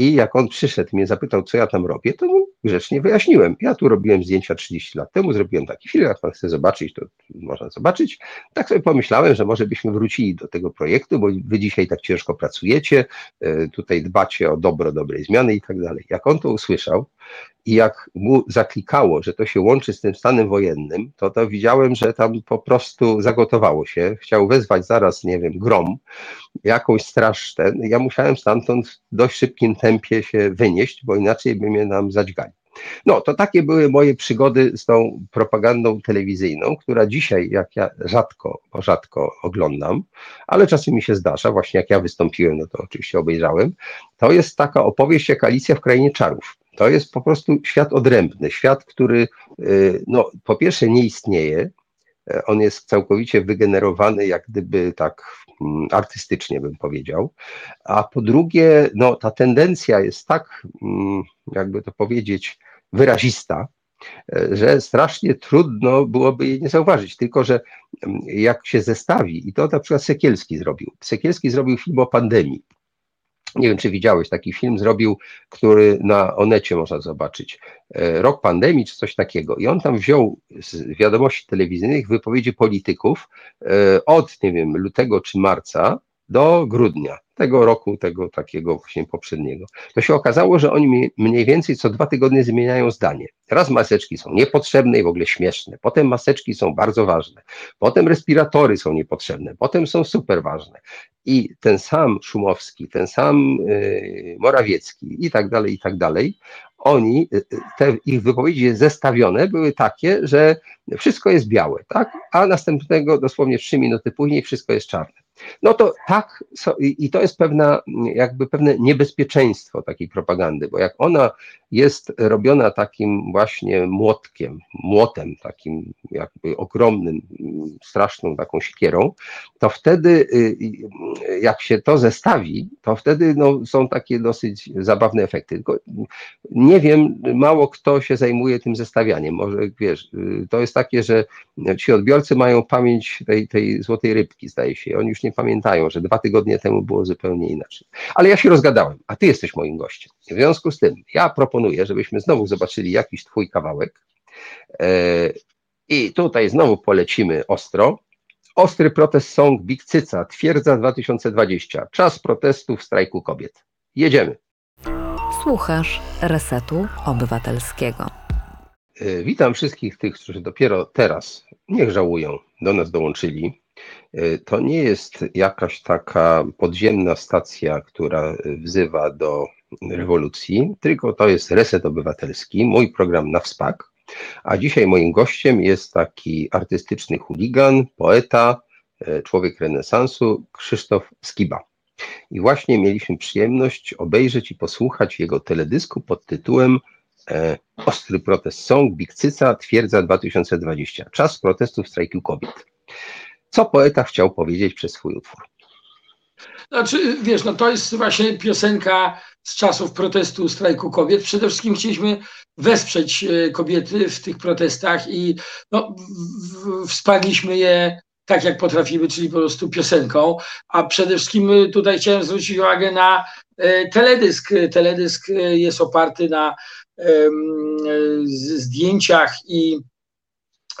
I jak on przyszedł i mnie zapytał, co ja tam robię, to mu grzecznie wyjaśniłem. Ja tu robiłem zdjęcia 30 lat temu, zrobiłem taki film, jak pan chce zobaczyć, to można zobaczyć. Tak sobie pomyślałem, że może byśmy wrócili do tego projektu, bo wy dzisiaj tak ciężko pracujecie, e, tutaj dbacie o dobro dobrej zmiany i tak dalej. Jak on to usłyszał, i jak mu zaklikało, że to się łączy z tym stanem wojennym, to to widziałem, że tam po prostu zagotowało się. Chciał wezwać zaraz, nie wiem, grom, jakąś straż ten. Ja musiałem stamtąd w dość szybkim tempie się wynieść, bo inaczej by mnie nam zadźgali. No, to takie były moje przygody z tą propagandą telewizyjną, która dzisiaj, jak ja rzadko, bo rzadko oglądam, ale czasem mi się zdarza, właśnie jak ja wystąpiłem, no to oczywiście obejrzałem, to jest taka opowieść jak Alicja w Krainie Czarów. To jest po prostu świat odrębny, świat, który y, no, po pierwsze nie istnieje, e, on jest całkowicie wygenerowany, jak gdyby tak mm, artystycznie bym powiedział, a po drugie, no, ta tendencja jest tak, mm, jakby to powiedzieć, wyrazista, e, że strasznie trudno byłoby jej nie zauważyć. Tylko, że mm, jak się zestawi, i to na przykład Sekielski zrobił. Sekielski zrobił film o pandemii. Nie wiem, czy widziałeś, taki film zrobił, który na Onecie można zobaczyć. E, rok pandemii, czy coś takiego. I on tam wziął z wiadomości telewizyjnych wypowiedzi polityków e, od, nie wiem, lutego czy marca do grudnia tego roku, tego takiego właśnie poprzedniego, to się okazało, że oni mniej więcej co dwa tygodnie zmieniają zdanie. Raz maseczki są niepotrzebne i w ogóle śmieszne, potem maseczki są bardzo ważne, potem respiratory są niepotrzebne, potem są super ważne. I ten sam Szumowski, ten sam yy, Morawiecki i tak dalej, i tak dalej, oni, y, y, te ich wypowiedzi zestawione były takie, że wszystko jest białe, tak? A następnego dosłownie trzy minuty później wszystko jest czarne. No to tak, i to jest pewna, jakby pewne niebezpieczeństwo takiej propagandy, bo jak ona jest robiona takim właśnie młotkiem, młotem, takim jakby ogromnym, straszną taką siekierą, to wtedy, y, jak się to zestawi, to wtedy no, są takie dosyć zabawne efekty. Tylko nie wiem, mało kto się zajmuje tym zestawianiem. Może wiesz, y, to jest takie, że ci odbiorcy mają pamięć tej, tej złotej rybki, zdaje się. Oni już nie pamiętają, że dwa tygodnie temu było zupełnie inaczej. Ale ja się rozgadałem, a ty jesteś moim gościem. W związku z tym ja proponuję, żebyśmy znowu zobaczyli jakiś twój kawałek. E, I tutaj znowu polecimy ostro. Ostry protest song Big Cyca, Twierdza 2020. Czas protestów, strajku kobiet. Jedziemy. Słuchasz Resetu Obywatelskiego. E, witam wszystkich tych, którzy dopiero teraz, niech żałują, do nas dołączyli. E, to nie jest jakaś taka podziemna stacja, która wzywa do rewolucji, tylko to jest Reset Obywatelski, mój program na wspak. A dzisiaj moim gościem jest taki artystyczny chuligan, poeta, e, człowiek renesansu, Krzysztof Skiba. I właśnie mieliśmy przyjemność obejrzeć i posłuchać jego teledysku pod tytułem e, Ostry protest song Bikcyca twierdza 2020. Czas protestów strajku kobiet. Co poeta chciał powiedzieć przez swój utwór? Znaczy, wiesz, no to jest właśnie piosenka z czasów protestu strajku kobiet. Przede wszystkim chcieliśmy wesprzeć e, kobiety w tych protestach i no, je tak, jak potrafimy, czyli po prostu piosenką. A przede wszystkim e, tutaj chciałem zwrócić uwagę na e, teledysk. Teledysk jest oparty na zdjęciach i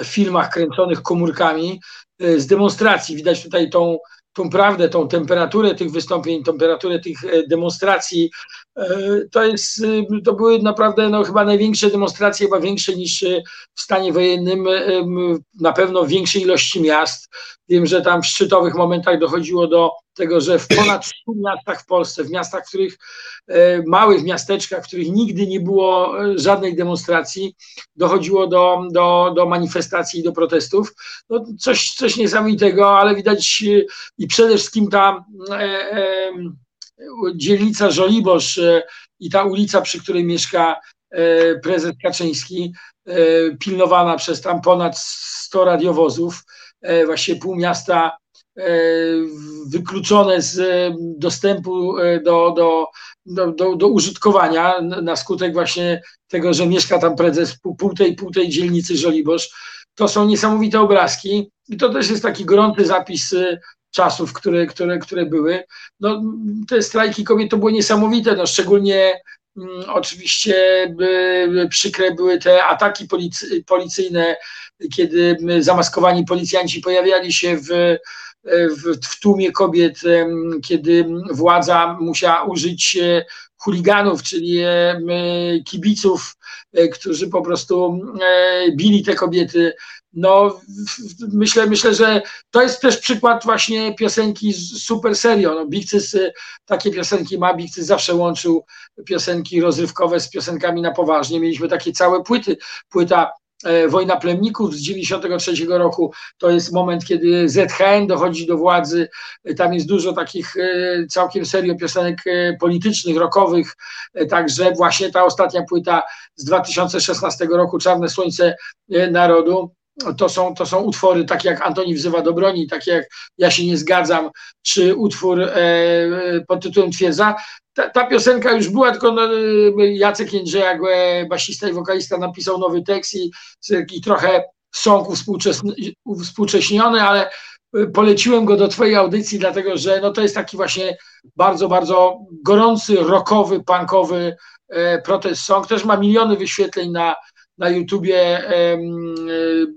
filmach kręconych komórkami z demonstracji. Widać tutaj tą tą prawdę, tą temperaturę tych wystąpień, temperaturę tych e, demonstracji. E, to, jest, e, to były naprawdę no, chyba największe demonstracje, chyba większe niż w stanie wojennym, na pewno w większej ilości miast. Wiem, że tam w szczytowych momentach dochodziło do tego, że w ponad 100 miastach w Polsce, w miastach, w których e, małych miasteczkach, w których nigdy nie było e, żadnej demonstracji, dochodziło do, do, do manifestacji i do protestów. No, coś, coś niesamowitego, ale widać i przede wszystkim ta e, e, dzielnica Żoliborz i ta ulica, przy której mieszka e, prezes Kaczyński, pilnowana przez tam ponad 100 radiowozów, właśnie pół miasta wykluczone z dostępu do, do, do, do, do użytkowania na skutek właśnie tego, że mieszka tam prezes pół tej, pół tej dzielnicy Żoliborz. To są niesamowite obrazki i to też jest taki gorący zapis czasów, które, które, które były. No, te strajki kobiet to było niesamowite, no, szczególnie mm, oczywiście przykre były te ataki policy, policyjne, kiedy zamaskowani policjanci pojawiali się w, w, w tłumie kobiet, kiedy władza musiała użyć e, chuliganów, czyli e, kibiców, e, którzy po prostu bili te kobiety no myślę, myślę, że to jest też przykład właśnie piosenki super serio. No, Bigcys takie piosenki ma, Bigcys zawsze łączył piosenki rozrywkowe z piosenkami na poważnie. Mieliśmy takie całe płyty, płyta e, Wojna Plemników z 93 roku, to jest moment, kiedy ZHN dochodzi do władzy, tam jest dużo takich e, całkiem serio piosenek e, politycznych, rockowych, także właśnie ta ostatnia płyta z 2016 roku, Czarne Słońce Narodu, to są, to są utwory takie jak Antoni wzywa do broni, takie jak Ja się nie zgadzam, czy utwór e, pod tytułem Twierdza. Ta, ta, piosenka już była, tylko no, Jacek Jędrzejak, e, basista i wokalista, napisał nowy tekst i, i trochę song współcześniony, ale e, poleciłem go do Twojej audycji, dlatego że no, to jest taki właśnie bardzo, bardzo gorący, rockowy, punkowy e, protest song. Też ma miliony wyświetleń na, na YouTubie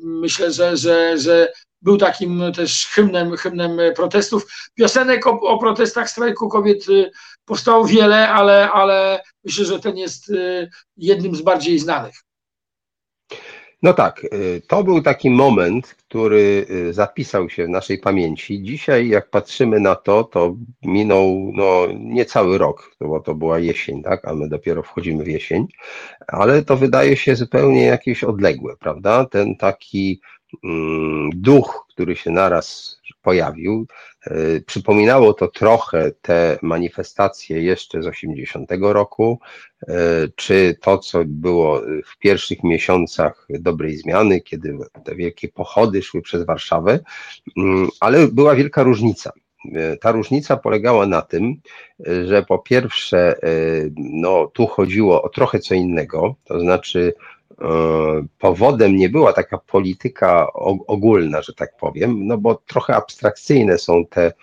myślę, że, że, że był takim też hymnem, hymnem protestów. Piosenek o, o protestach strajku kobiet y, powstało wiele, ale, ale myślę, że ten jest y, jednym z bardziej znanych. No tak, y, to był taki moment, który y, zapisał się w naszej pamięci. Dzisiaj, jak patrzymy na to, to minął no, niecały rok, bo to była jesień, tak? A my dopiero wchodzimy w jesień, ale to wydaje się zupełnie jakieś odległe, prawda? Ten taki mm, duch, który się naraz pojawił. E, przypominało to trochę te manifestacje jeszcze z 80 roku, e, czy to, co było w pierwszych miesiącach dobrej zmiany, kiedy te wielkie pochody szły przez Warszawę, mm, ale była wielka różnica. E, ta różnica polegała na tym, że po pierwsze, no, tu chodziło o trochę co innego, to znaczy powodem nie była taka polityka ogólna, że tak powiem, no bo trochę abstrakcyjne są te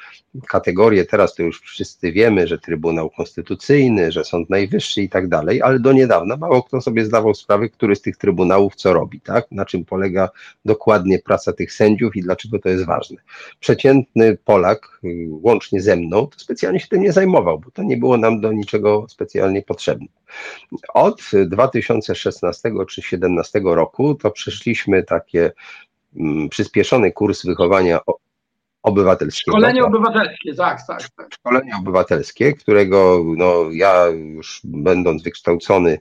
kategorie, teraz to już wszyscy wiemy, że Trybunał Konstytucyjny, że Sąd Najwyższy i tak dalej, ale do niedawna mało kto sobie zdawał sprawę, który z tych trybunałów co robi, tak? Na czym polega dokładnie praca tych sędziów i dlaczego to jest ważne. Przeciętny Polak, łącznie ze mną, to specjalnie się tym nie zajmował, bo to nie było nam do niczego specjalnie potrzebne. Od 2016 czy 2017 roku to przeszliśmy takie mm, przyspieszony kurs wychowania obywatelskiego. Szkolenie obywatelskie, tak, tak, tak. Szkolenie obywatelskie, którego no, ja już będąc wykształcony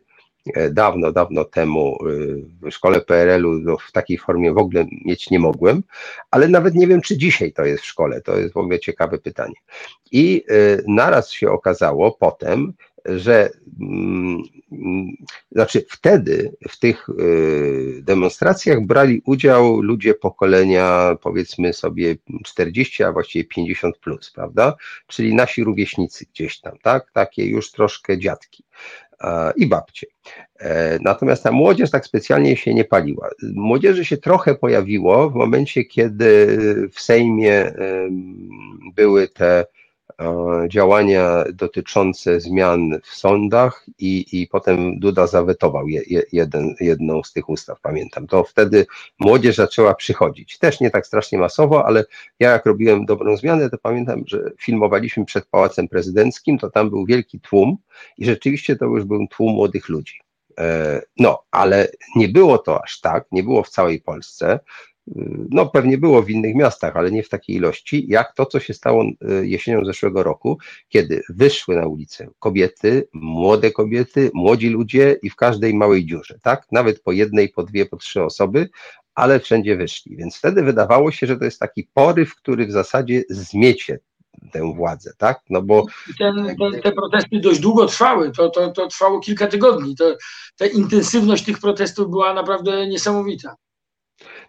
e, dawno, dawno temu e, w szkole PRL-u no, w takiej formie w ogóle mieć nie mogłem, ale nawet nie wiem, czy dzisiaj to jest w szkole. To jest w ogóle ciekawe pytanie. I e, naraz się okazało potem, że mm, znaczy wtedy w tych y, demonstracjach brali udział ludzie pokolenia powiedzmy sobie 40, a właściwie 50 plus, prawda? Czyli nasi rówieśnicy gdzieś tam, tak? Takie już troszkę dziadki i babcie. E, natomiast ta młodzież tak specjalnie się nie paliła. Młodzieży się trochę pojawiło w momencie, kiedy w Sejmie były te działania dotyczące zmian w sądach i, i potem Duda zawetował je, jeden, jedną z tych ustaw, pamiętam. To wtedy młodzież zaczęła przychodzić. Też nie tak strasznie masowo, ale ja jak robiłem dobrą zmianę, to pamiętam, że filmowaliśmy przed Pałacem Prezydenckim, to tam był wielki tłum i rzeczywiście to już był tłum młodych ludzi. E, no, ale nie było to aż tak, nie było w całej Polsce no pewnie było w innych miastach, ale nie w takiej ilości, jak to, co się stało e, jesienią zeszłego roku, kiedy wyszły na ulicę kobiety, młode kobiety, młodzi ludzie i w każdej małej dziurze, tak? Nawet po jednej, po dwie, po trzy osoby, ale wszędzie wyszli. Więc wtedy wydawało się, że to jest taki poryw, który w zasadzie zmiecie tę władzę, tak? No bo... Ten, ten, te protesty dość długo trwały, to, to, to trwało kilka tygodni. To, ta intensywność tych protestów była naprawdę niesamowita.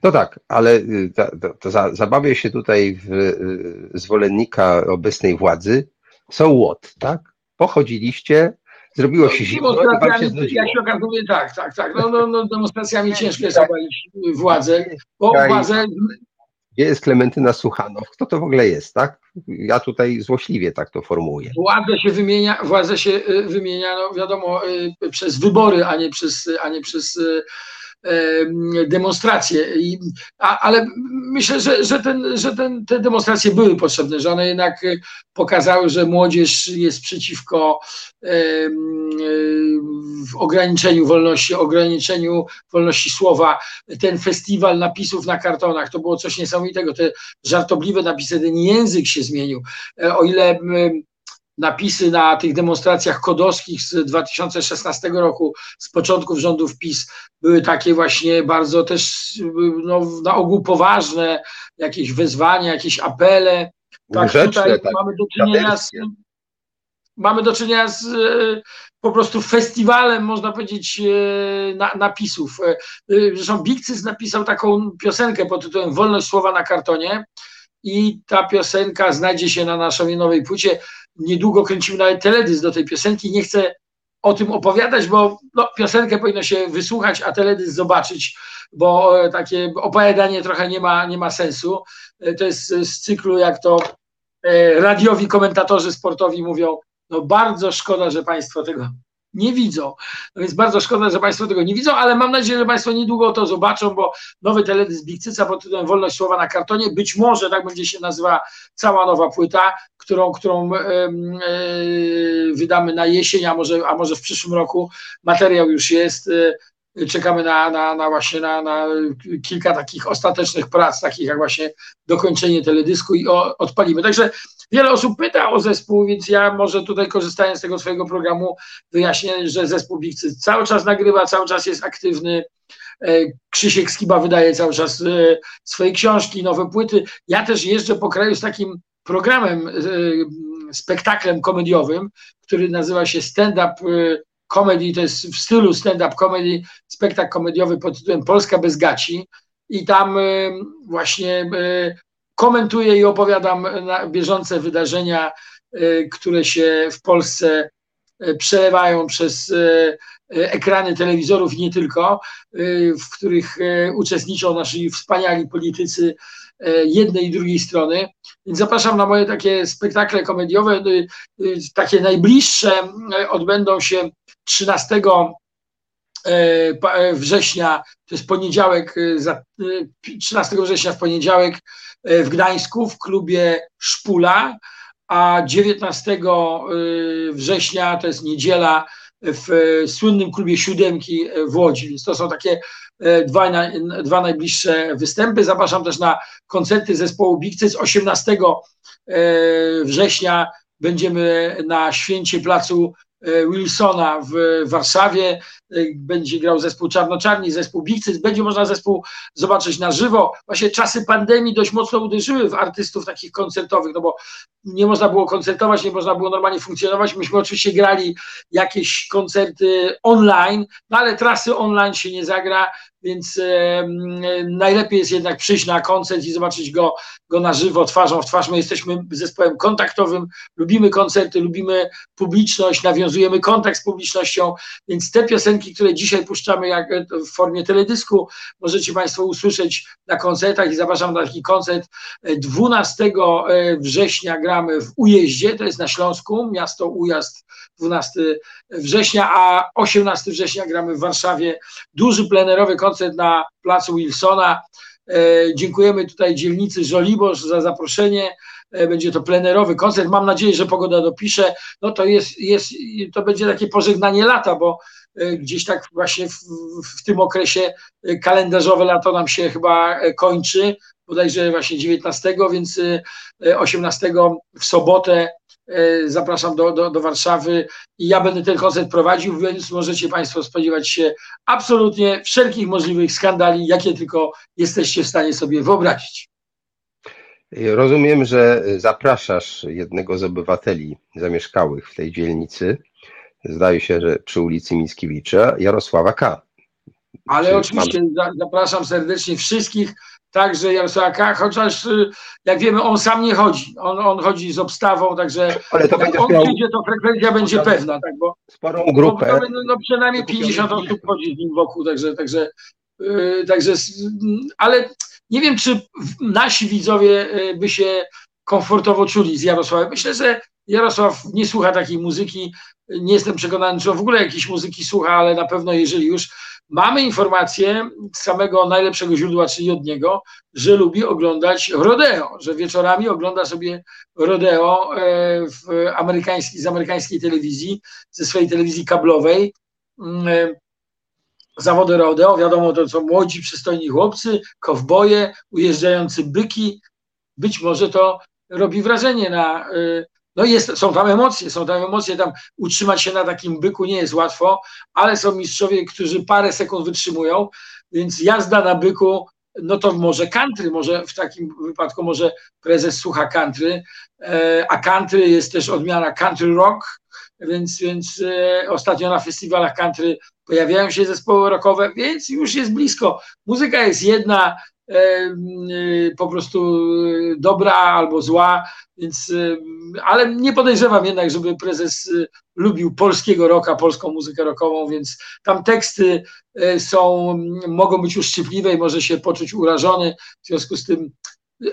No tak, ale y, to, to, za, zabawię się tutaj w y, zwolennika obecnej władzy. So what, tak? Pochodziliście, zrobiło się zimno i wam się znudziło. jak się okazuje, tak, tak, tak. No, no, no, demonstracjami ciężko jest obalić władzę, bo władzę Gdzie jest Klementyna Suchanow? Kto to w ogóle jest, tak? Ja tutaj złośliwie tak to formułuję. Władzę się wymienia, władzę się y, wymienia, no wiadomo, przez wybory, a nie przez, a nie przez demonstracje. Ale myślę, że, że, ten, że ten, te demonstracje były potrzebne, że one jednak y, pokazały, że młodzież jest przeciwko ograniczeniu wolności, ograniczeniu wolności słowa. Ten festiwal napisów na kartonach to było coś niesamowitego. Te żartobliwe napisy, ten język się zmienił. E, O ile napisy na tych demonstracjach kodowskich z 2016 roku, z początków rządów PiS, były takie właśnie bardzo też no, na ogół poważne, jakieś wezwania, jakieś apele. Tak, Grzeczne, tutaj tak, mamy do czynienia z, mamy do czynienia z e, po prostu festiwalem, można powiedzieć, e, na, napisów. E, Zresztą Bikcys napisał taką piosenkę pod tytułem Wolność słowa na kartonie i ta piosenka znajdzie się na naszej nowej płycie. Niedługo kręcimy nawet teledysk do tej piosenki. Nie chcę o tym opowiadać, bo no, piosenkę powinno się wysłuchać, a teledysk zobaczyć, bo e, takie opowiadanie trochę nie ma, nie ma sensu. E, To jest z cyklu, jak to e, radiowi komentatorzy sportowi mówią, no bardzo szkoda, że Państwo tego nie widzą. No więc bardzo szkoda, że Państwo tego nie widzą, ale mam nadzieję, że Państwo niedługo to zobaczą, bo nowy teledysk Bikcyca pod tytułem Wolność Słowa na kartonie, być może tak będzie się nazywała cała nowa płyta, którą, którą e, wydamy na jesień, a może, a może w przyszłym roku. Materiał już jest. e, Czekamy na, na, na właśnie na, na kilka takich ostatecznych prac, takich jak właśnie dokończenie teledysku i o, odpalimy. Także wiele osób pyta o zespół, więc ja może tutaj korzystając z tego swojego programu wyjaśnię, że zespół Bikcy cały czas nagrywa, cały czas jest aktywny. E, Krzysiek Skiba wydaje cały czas e, swoje książki, nowe płyty. Ja też jeżdżę po kraju z takim programem, e, spektaklem komediowym, który nazywa się Stand Up Comedy, to jest w stylu stand-up comedy, spektakl komediowy pod tytułem Polska bez gaci i tam właśnie komentuję i opowiadam bieżące wydarzenia, e, które się w Polsce e, przelewają przez e, ekrany telewizorów i nie tylko, w których uczestniczą nasi wspaniali politycy jednej i drugiej strony. Więc zapraszam na moje takie spektakle komediowe. Takie najbliższe odbędą się 13 e, pa- e, września, to jest poniedziałek, e, za- e, 13 września w poniedziałek w Gdańsku w klubie Szpula, a 19 e, września to jest niedziela w e, słynnym klubie Siódemki e, w Łodzi. Więc to są takie e, dwa, dwa najbliższe występy. Zapraszam też na koncerty zespołu Bikcyc 18 e, września będziemy na święcie placu e, Wilsona w Warszawie. E, Będzie grał zespół Czarnoczarni, zespół Bikcyc. Będzie można zespół zobaczyć na żywo. Właśnie czasy pandemii dość mocno uderzyły w artystów takich koncertowych, no bo nie można było koncertować, nie można było normalnie funkcjonować. Myśmy oczywiście grali jakieś koncerty online, no ale trasy online się nie zagra, więc e, najlepiej jest jednak przyjść na koncert i zobaczyć go, go na żywo, twarzą w twarz. My jesteśmy zespołem kontaktowym, lubimy koncerty, lubimy publiczność, nawiązujemy kontakt z publicznością, więc te piosenki, które dzisiaj puszczamy jak e, w formie teledysku, możecie Państwo usłyszeć na koncertach i zapraszam na taki koncert. E, 12 e, września gramy w Ujeździe, to jest na Śląsku, miasto Ujazd 12 września, a 18 września gramy w Warszawie. Duży plenerowy koncert na placu Wilsona. E, Dziękujemy tutaj dzielnicy Żoliborz za zaproszenie. E, Będzie to plenerowy koncert. Mam nadzieję, że pogoda dopisze. No to jest, jest to będzie takie pożegnanie lata, bo e, gdzieś tak właśnie w, w tym okresie kalendarzowe lato nam się chyba kończy, bodajże właśnie 19, więc e, 18 w sobotę e, zapraszam do, do, do Warszawy i ja będę ten koncert prowadził, więc możecie Państwo spodziewać się absolutnie wszelkich możliwych skandali, jakie tylko jesteście w stanie sobie wyobrazić. Rozumiem, że zapraszasz jednego z obywateli zamieszkałych w tej dzielnicy, zdaje się, że przy ulicy Mickiewicza, Jarosława K. Ale Czy oczywiście za- zapraszam serdecznie wszystkich, także Jarosława K., chociaż y, jak wiemy, on sam nie chodzi. On, on chodzi z obstawą, także Ale to jak będziesz on miał to frekwencja będzie pewna, tak, bo sporą bo grupę. to, no, no, przynajmniej 50 osób chodzi z nim wokół, także, także, yy, także mm, ale nie wiem, czy nasi widzowie yy, by się komfortowo czuli z Jarosławem. Myślę, że Jarosław nie słucha takiej muzyki. Nie jestem przekonany, czy on w ogóle jakiejś muzyki słucha, ale na pewno jeżeli już mamy informację z samego najlepszego źródła, czyli od niego, że lubi oglądać rodeo, że wieczorami ogląda sobie rodeo e, w amerykańskiej, z amerykańskiej telewizji, ze swojej telewizji kablowej. Mm, e, Zawody rodeo, wiadomo, to są młodzi, przystojni chłopcy, kowboje, ujeżdżający byki. Być może to robi wrażenie na. No jest, są tam emocje, są tam emocje, tam utrzymać się na takim byku nie jest łatwo, ale są mistrzowie, którzy parę sekund wytrzymują, więc jazda na byku, no to może country, może w takim wypadku może prezes słucha country, e, a country jest też odmiana country rock, więc, więc e, ostatnio na festiwalach country pojawiają się zespoły rockowe, więc już jest blisko. Muzyka jest jedna, po prostu e, dobra albo zła, więc, e, ale nie podejrzewam jednak, żeby prezes lubił polskiego rocka, polską muzykę rockową, więc tam teksty są, mogą być uszczypliwe i może się poczuć urażony, w związku z tym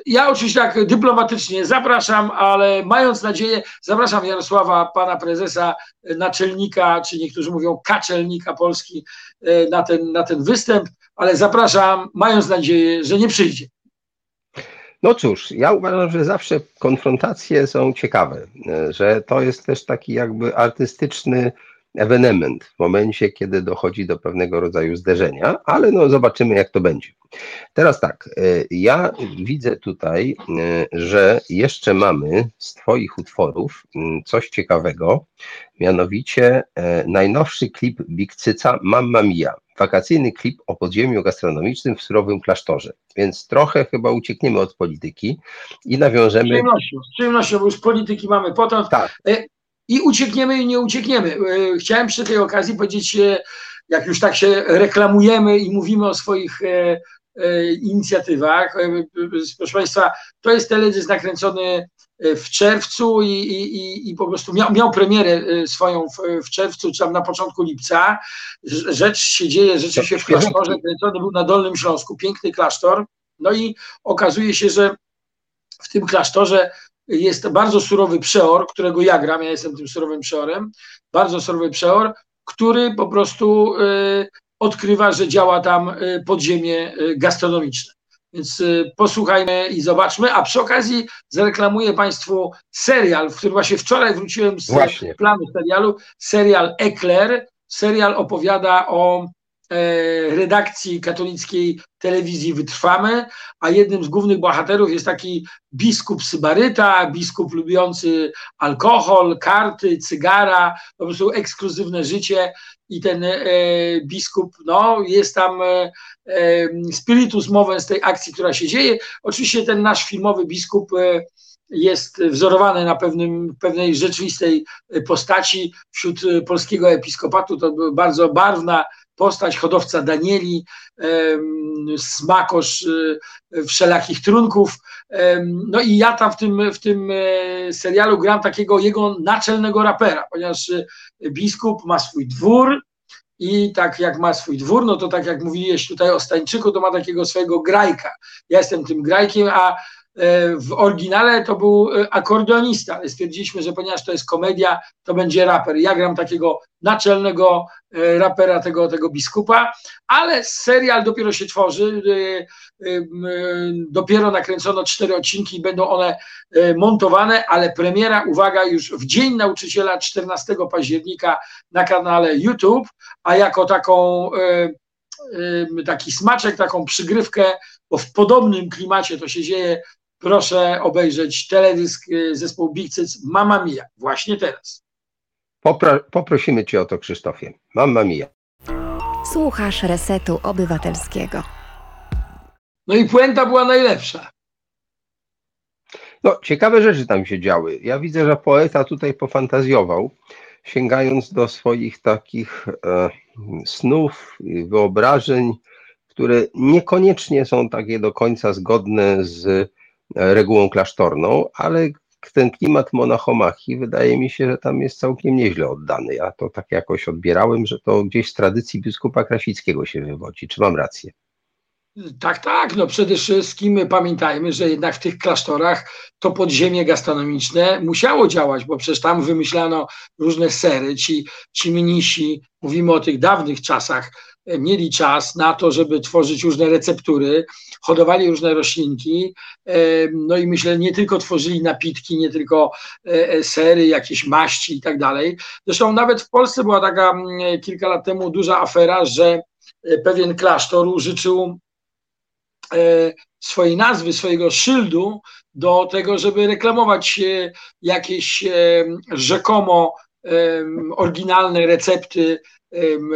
ja oczywiście tak dyplomatycznie zapraszam, ale mając nadzieję, zapraszam Jarosława, pana prezesa, naczelnika, czy niektórzy mówią kaczelnika Polski e, na ten, na ten występ, ale zapraszam, mając nadzieję, że nie przyjdzie. No cóż, ja uważam, że zawsze konfrontacje są ciekawe, e, że to jest też taki jakby artystyczny ewenement w momencie, kiedy dochodzi do pewnego rodzaju zderzenia, ale no zobaczymy, jak to będzie. Teraz tak, e, ja widzę tutaj, e, że jeszcze mamy z Twoich utworów mm, coś ciekawego, mianowicie e, najnowszy klip Big Cyca Mamma Mia, wakacyjny klip o podziemiu gastronomicznym w surowym klasztorze, więc trochę chyba uciekniemy od polityki i Z nawiążemy... przyjemnością, z przyjemnością, bo już polityki mamy potąd. Tak. I uciekniemy i nie uciekniemy. E, Chciałem przy tej okazji powiedzieć, e, jak już tak się reklamujemy i mówimy o swoich e, inicjatywach. Proszę Państwa, to jest teledysk nakręcony w czerwcu i, i, i- po prostu miał, miał premierę swoją w, w czerwcu, czy tam na początku lipca. Rz- Rzecz się dzieje rzeczywiście w klasztorze, kręcony był na Dolnym Śląsku, piękny klasztor. No i okazuje się, że w tym klasztorze jest bardzo surowy przeor, którego ja gram, ja jestem tym surowym przeorem, bardzo surowy przeor, który po prostu y, odkrywa, że działa tam y, podziemie y, gastronomiczne. Więc posłuchajmy i zobaczmy, a przy okazji zareklamuję Państwu serial, w którym właśnie wczoraj wróciłem z Właśnie. planu serialu, serial Ekler. Serial opowiada o redakcji katolickiej telewizji Wytrwamy, a jednym z głównych bohaterów jest taki biskup Sybaryta, biskup lubiący alkohol, karty, cygara, po prostu ekskluzywne życie i ten e, biskup, no jest tam e, e, spiritus mowę z tej akcji, która się dzieje. Oczywiście ten nasz filmowy biskup e, jest wzorowany na pewnym, pewnej rzeczywistej postaci wśród e, polskiego episkopatu. To bardzo barwna postać, hodowca Danieli, smakosz e, wszelakich trunków. No i ja tam w tym, w tym e, serialu gram takiego jego naczelnego rapera, ponieważ e, biskup ma swój dwór, i tak jak ma swój dwór, no to tak jak mówiłeś tutaj o Stańczyku, to ma takiego swojego grajka. Ja jestem tym grajkiem, a w oryginale to był e, akordeonista, ale stwierdziliśmy, że ponieważ to jest komedia, to będzie raper. Ja gram takiego naczelnego e, rapera, tego, tego biskupa, ale serial dopiero się tworzy. e, e, Dopiero nakręcono cztery odcinki, będą one e, montowane, ale premiera, uwaga, już w Dzień Nauczyciela 14 października na kanale YouTube, a jako taką e, e, taki smaczek, taką przygrywkę, bo w podobnym klimacie to się dzieje, proszę obejrzeć teledysk e, zespołu Big Cyc Mamma Mia, właśnie teraz. Popro, poprosimy Cię o to, Krzysztofie. Mamma mia. Słuchasz Resetu Obywatelskiego. No i puenta była najlepsza. No, ciekawe rzeczy tam się działy. Ja widzę, że poeta tutaj pofantazjował, sięgając do swoich takich, e, snów, wyobrażeń, które niekoniecznie są takie do końca zgodne z regułą klasztorną, ale ten klimat monachomachii wydaje mi się, że tam jest całkiem nieźle oddany. Ja to tak jakoś odbierałem, że to gdzieś z tradycji biskupa Krasickiego się wywodzi. Czy mam rację? Tak, tak. No przede wszystkim pamiętajmy, że jednak w tych klasztorach to podziemie gastronomiczne musiało działać, bo przecież tam wymyślano różne sery. Ci, ci mnisi, mówimy o tych dawnych czasach, mieli czas na to, żeby tworzyć różne receptury, hodowali różne roślinki, no i myślę, nie tylko tworzyli napitki, nie tylko e, e, sery, jakieś maści i tak dalej. Zresztą nawet w Polsce była taka mm, kilka lat temu duża afera, że e, pewien klasztor użyczył swojej nazwy, swojego szyldu do tego, żeby reklamować jakieś rzekomo oryginalne recepty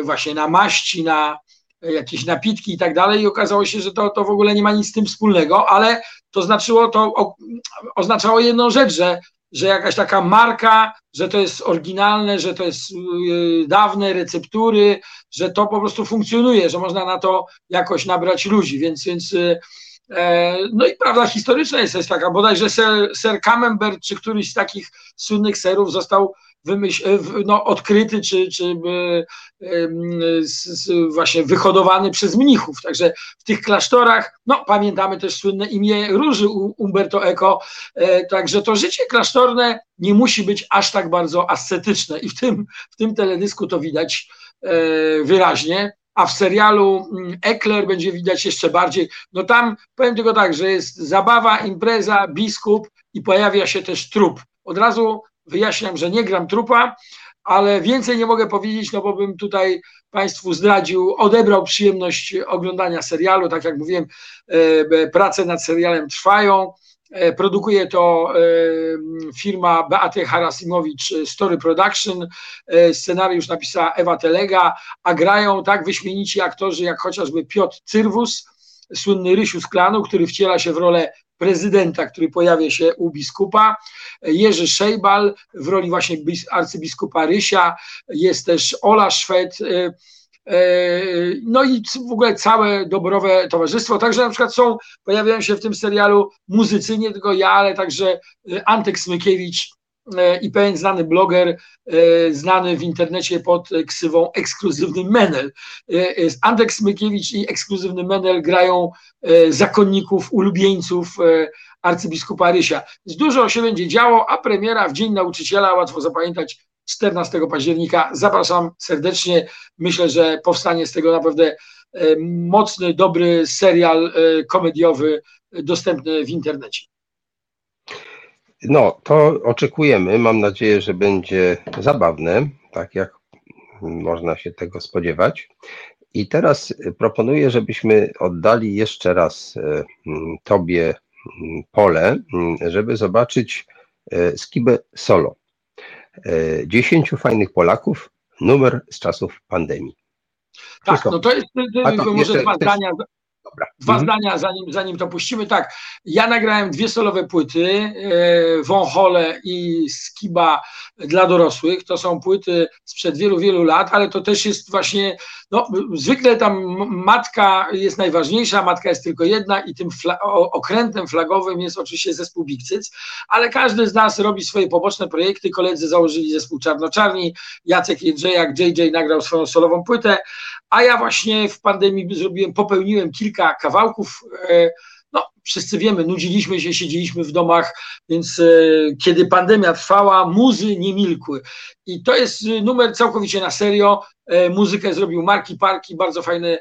właśnie na maści, na jakieś napitki i tak dalej. I okazało się, że to, to w ogóle nie ma nic z tym wspólnego, ale to znaczyło, to o, oznaczało jedną rzecz, że, że jakaś taka marka, że to jest oryginalne, że to jest yy, dawne receptury, że to po prostu funkcjonuje, że można na to jakoś nabrać ludzi, więc, więc yy, no i prawda historyczna jest, jest taka, bodajże ser, ser Camembert, czy któryś z takich słynnych serów został wymyśl, e, no, odkryty czy, czy e, właśnie wyhodowany przez mnichów. Także w tych klasztorach, no pamiętamy też słynne imię Róży Umberto Eco, e, także to życie klasztorne nie musi być aż tak bardzo ascetyczne i w tym, w tym teledysku to widać wyraźnie a w serialu mm, Ekler będzie widać jeszcze bardziej. No tam powiem tylko tak, że jest zabawa, impreza, biskup i pojawia się też trup. Od razu wyjaśniam, że nie gram trupa, ale więcej nie mogę powiedzieć, no bo bym tutaj Państwu zdradził, odebrał przyjemność oglądania serialu. Tak jak mówiłem, e, prace nad serialem trwają. E, produkuje to e, firma Beaty Harasimowicz Story Production. Scenariusz napisała Ewa Telega, a grają tak wyśmienici aktorzy jak chociażby Piotr Cyrwus, słynny Rysiu z klanu, który wciela się w rolę prezydenta, który pojawia się u biskupa, Jerzy Szejbal w roli właśnie arcybiskupa Rysia, jest też Ola Szwed, y, y, no i w ogóle całe dobrowe towarzystwo. Także na przykład są, pojawiają się w tym serialu muzycy, nie tylko ja, ale także y, Antek Smykiewicz, i pewien znany bloger, znany w internecie pod ksywą Ekskluzywny Menel. Andek Smykiewicz i Ekskluzywny Menel grają zakonników, ulubieńców arcybiskupa Rysia. Dużo się będzie działo, a premiera w Dzień Nauczyciela, łatwo zapamiętać, 14 października. Zapraszam serdecznie. Myślę, że powstanie z tego naprawdę mocny, dobry serial komediowy dostępny w internecie. No, to oczekujemy. Mam nadzieję, że będzie zabawne, tak jak można się tego spodziewać. I teraz proponuję, żebyśmy oddali jeszcze raz e, Tobie pole, żeby zobaczyć e, Skibę Solo. E, dziesięciu fajnych Polaków, numer z czasów pandemii. Tak, no to jest to, może dwa zdania. Dobra. Dwa mhm. zdania, zanim, zanim to puścimy. Tak, ja nagrałem dwie solowe płyty, e, Wąchole i Skiba dla dorosłych. To są płyty sprzed wielu, wielu lat, ale to też jest właśnie, no zwykle tam matka jest najważniejsza, matka jest tylko jedna i tym fla okrętem flagowym jest oczywiście zespół Bikcyc, ale każdy z nas robi swoje poboczne projekty. Koledzy założyli zespół Czarnoczarni, Jacek Jędrzejak, JJ nagrał swoją solową płytę, a ja właśnie w pandemii zrobiłem, popełniłem kilka kawałków. E, no, wszyscy wiemy, nudziliśmy się, siedzieliśmy w domach, więc e, kiedy pandemia trwała, muzy nie milkły. I to jest numer całkowicie na serio. E, muzykę zrobił Marki Parki, bardzo fajny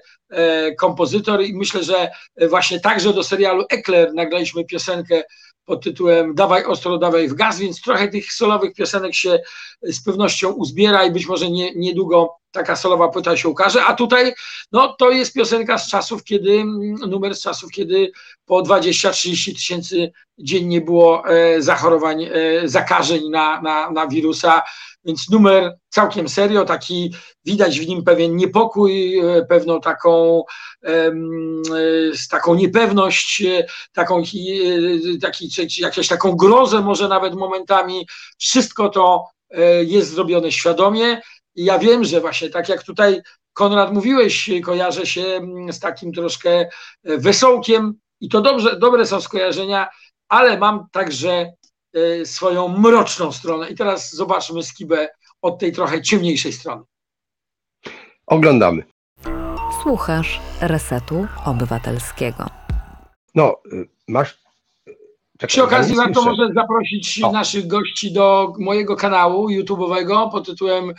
kompozytor i myślę, że właśnie także do serialu Ekler nagraliśmy piosenkę pod tytułem Dawaj ostro, dawaj w gaz, więc trochę tych solowych piosenek się z pewnością uzbiera i być może nie, niedługo taka solowa płyta się ukaże, a tutaj no, to jest piosenka z czasów, kiedy, numer z czasów, kiedy po 20-30 tysięcy dziennie było e, zachorowań, e, zakażeń na, na, na wirusa, więc numer całkiem serio, taki widać w nim pewien niepokój, e, pewną taką, e, taką niepewność, e, taką, taki, jakąś taką grozę może nawet momentami. Wszystko to jest zrobione świadomie. I ja wiem, że właśnie tak jak tutaj Konrad, mówiłeś, kojarzę się z takim troszkę wesołkiem i to dobrze, dobre są skojarzenia, ale mam także swoją mroczną stronę. I teraz zobaczmy skibę od tej trochę ciemniejszej strony. Oglądamy. Słuchasz Resetu Obywatelskiego. No, y, masz. Czekaj, Przy okazji warto może zaprosić o. naszych gości do mojego kanału YouTube'owego pod tytułem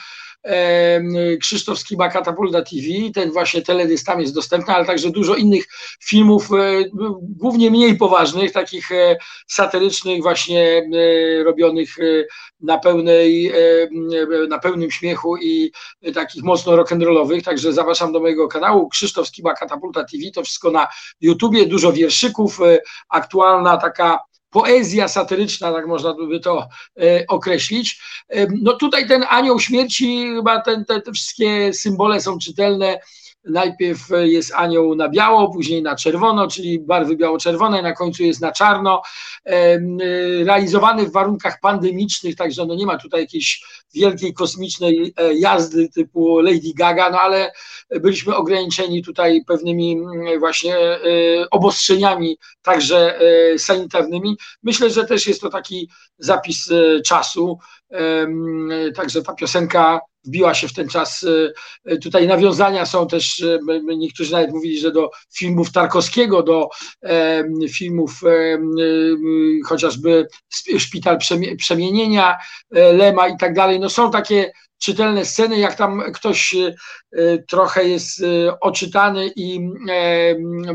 Krzysztof Skiba Katapulta TV, ten właśnie teledysk tam jest dostępny, ale także dużo innych filmów, e, głównie mniej poważnych, takich e, satyrycznych, właśnie e, robionych na pełnej, na pełnym śmiechu i takich mocno rock'n'rollowych, także zapraszam do mojego kanału. Krzysztof Skiba Katapulta TV, to wszystko na YouTubie, dużo wierszyków, aktualna taka poezja satyryczna, tak można by to e, określić. E, no tutaj ten anioł śmierci, chyba ten, te, te wszystkie symbole są czytelne Najpierw jest anioł na biało, później na czerwono, czyli barwy biało-czerwone, na końcu jest na czarno. Realizowany w warunkach pandemicznych, także no nie ma tutaj jakiejś wielkiej kosmicznej e, jazdy typu Lady Gaga, no ale byliśmy ograniczeni tutaj pewnymi właśnie e, obostrzeniami, także e, sanitarnymi. Myślę, że też jest to taki zapis czasu. Także ta piosenka wbiła się w ten czas. E, tutaj nawiązania są też, e, niektórzy nawet mówili, że do filmów Tarkowskiego, do filmów chociażby Szpital Przemienienia, e, Lema i tak dalej. No są takie czytelne sceny, jak tam ktoś trochę jest oczytany i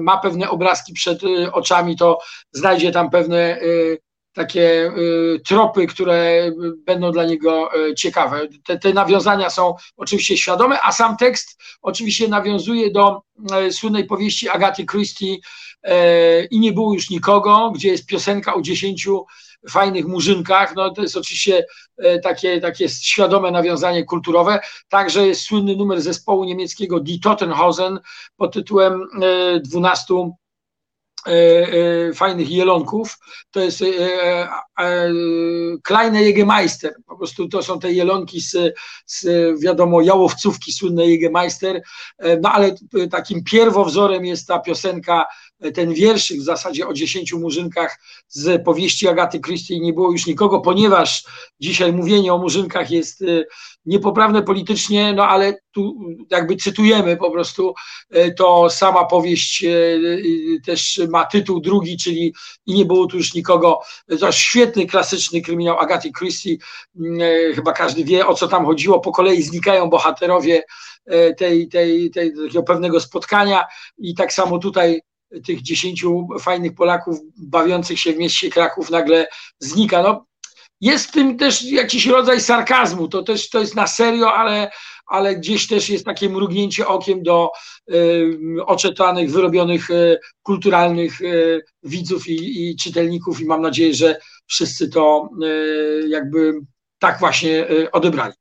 ma pewne obrazki przed oczami, to znajdzie tam pewne takie y, tropy, które będą dla niego y, ciekawe. Te, te nawiązania są oczywiście świadome, a sam tekst oczywiście nawiązuje do y, słynnej powieści Agaty Christie i nie było już nikogo, gdzie jest piosenka o dziesięciu fajnych murzynkach. No, to jest oczywiście takie, takie świadome nawiązanie kulturowe. Także jest słynny numer zespołu niemieckiego Die Tottenhausen pod tytułem 12 E, e, fajnych jelonków, to jest e, Kleine Jägermeister, po prostu to są te jelonki z, z wiadomo jałowcówki słynnej Jägermeister, no ale takim pierwowzorem jest ta piosenka ten wierszyk w zasadzie o dziesięciu murzynkach z powieści Agaty Christie nie było już nikogo, ponieważ dzisiaj mówienie o murzynkach jest y, niepoprawne politycznie, no ale tu jakby cytujemy po prostu, y, to sama powieść y, też ma tytuł drugi, czyli i nie było tu już nikogo. To świetny, klasyczny kryminał Agaty Christie, chyba każdy wie o co tam chodziło, po kolei znikają bohaterowie tej, tej, tej, takiego pewnego spotkania i tak samo tutaj tych dziesięciu fajnych Polaków bawiących się w mieście Kraków nagle znika. No, jest w tym też jakiś rodzaj sarkazmu, to też to jest na serio, ale, ale gdzieś też jest takie mrugnięcie okiem do y, oczetanych, wyrobionych y, kulturalnych y, widzów i, i, czytelników i mam nadzieję, że wszyscy to y, jakby tak właśnie y, odebrali.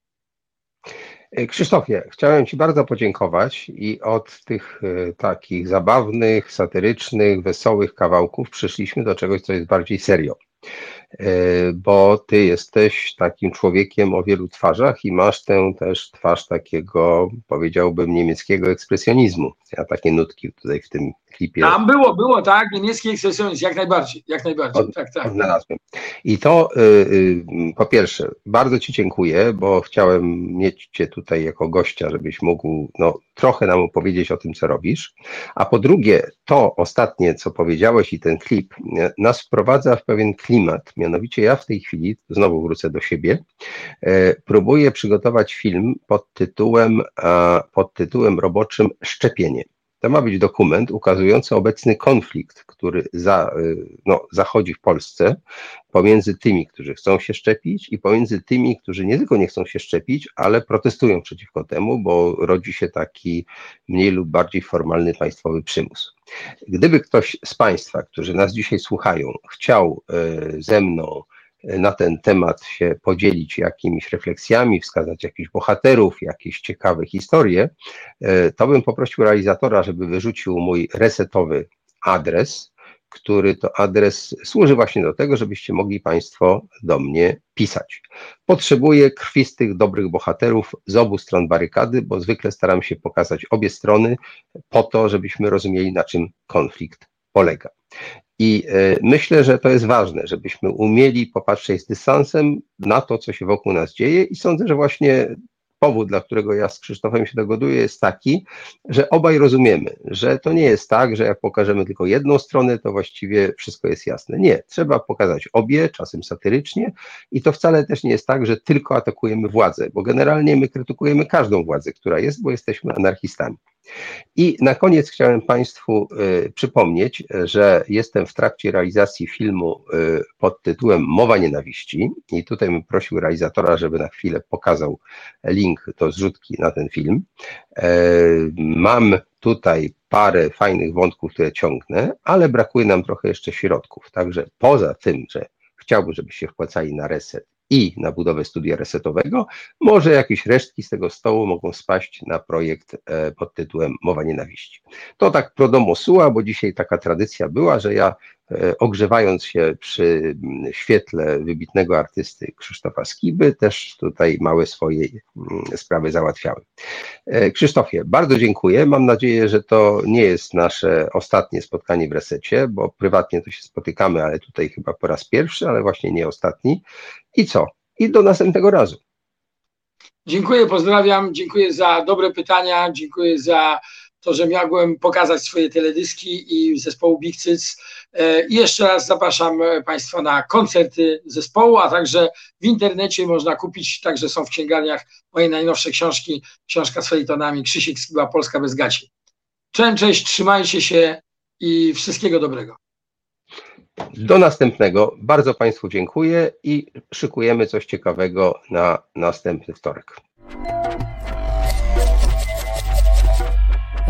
E, Krzysztofie, chciałem Ci bardzo podziękować i od tych e, takich zabawnych, satyrycznych, wesołych kawałków przeszliśmy do czegoś, co jest bardziej serio. E, bo ty jesteś takim człowiekiem o wielu twarzach i masz tę też twarz takiego, powiedziałbym, niemieckiego ekspresjonizmu. Ja takie nutki tutaj w tym klipie. Tam było, było, tak, niemiecki ekspresjonizm, jak najbardziej, jak najbardziej, od, tak, tak. Odnalazłem. I to y, y, po pierwsze, bardzo Ci dziękuję, bo chciałem mieć Cię tutaj jako gościa, żebyś mógł no, trochę nam opowiedzieć o tym, co robisz. A po drugie, to ostatnie, co powiedziałeś i ten klip, nas wprowadza w pewien klimat. Mianowicie ja w tej chwili, znowu wrócę do siebie, e, próbuję przygotować film pod tytułem, pod tytułem roboczym Szczepienie. To ma być dokument ukazujący obecny konflikt, który za, y, no, zachodzi w Polsce pomiędzy tymi, którzy chcą się szczepić i pomiędzy tymi, którzy nie tylko nie chcą się szczepić, ale protestują przeciwko temu, bo rodzi się taki mniej lub bardziej formalny państwowy przymus. Gdyby ktoś z Państwa, którzy nas dzisiaj słuchają, chciał y, ze mną na ten temat się podzielić jakimiś refleksjami, wskazać jakichś bohaterów, jakieś ciekawe historie, e, to bym poprosił realizatora, żeby wyrzucił mój resetowy adres, który to adres służy właśnie do tego, żebyście mogli Państwo do mnie pisać. Potrzebuję krwistych, dobrych bohaterów z obu stron barykady, bo zwykle staram się pokazać obie strony po to, żebyśmy rozumieli, na czym konflikt polega. I e, myślę, że to jest ważne, żebyśmy umieli popatrzeć z dystansem na to, co się wokół nas dzieje, i sądzę, że właśnie powód, dla którego ja z Krzysztofem się dogaduję, jest taki, że obaj rozumiemy, że to nie jest tak, że jak pokażemy tylko jedną stronę, to właściwie wszystko jest jasne. Nie, trzeba pokazać obie, czasem satyrycznie, i to wcale też nie jest tak, że tylko atakujemy władzę, bo generalnie my krytykujemy każdą władzę, która jest, bo jesteśmy anarchistami. I na koniec chciałem Państwu y, przypomnieć, że jestem w trakcie realizacji filmu y, pod tytułem Mowa Nienawiści i tutaj bym prosił realizatora, żeby na chwilę pokazał link do zrzutki na ten film. E, mam tutaj parę fajnych wątków, które ciągnę, ale brakuje nam trochę jeszcze środków. Także poza tym, że chciałbym, żebyście wpłacali na reset i na budowę studia resetowego, może jakieś resztki z tego stołu mogą spaść na projekt e, pod tytułem Mowa Nienawiści. To tak pro domo bo dzisiaj taka tradycja była, że ja ogrzewając się przy mm, świetle wybitnego artysty Krzysztofa Skiby, też tutaj małe swoje mm, sprawy załatwiałem. E, Krzysztofie, bardzo dziękuję. Mam nadzieję, że to nie jest nasze ostatnie spotkanie w resecie, bo prywatnie to się spotykamy, ale tutaj chyba po raz pierwszy, ale właśnie nie ostatni. I co? I do następnego razu. Dziękuję, pozdrawiam, dziękuję za dobre pytania, dziękuję za to, że mogłem pokazać swoje teledyski i zespołu Big Cyc. E, I jeszcze raz zapraszam Państwa na koncerty zespołu, a także w internecie można kupić, także są w księgarniach moje najnowsze książki, książka z felitonami Krzysiek Skiba, Polska bez gaci. Cześć, cześć, trzymajcie się i wszystkiego dobrego. Do następnego. Bardzo Państwu dziękuję i szykujemy coś ciekawego na następny wtorek.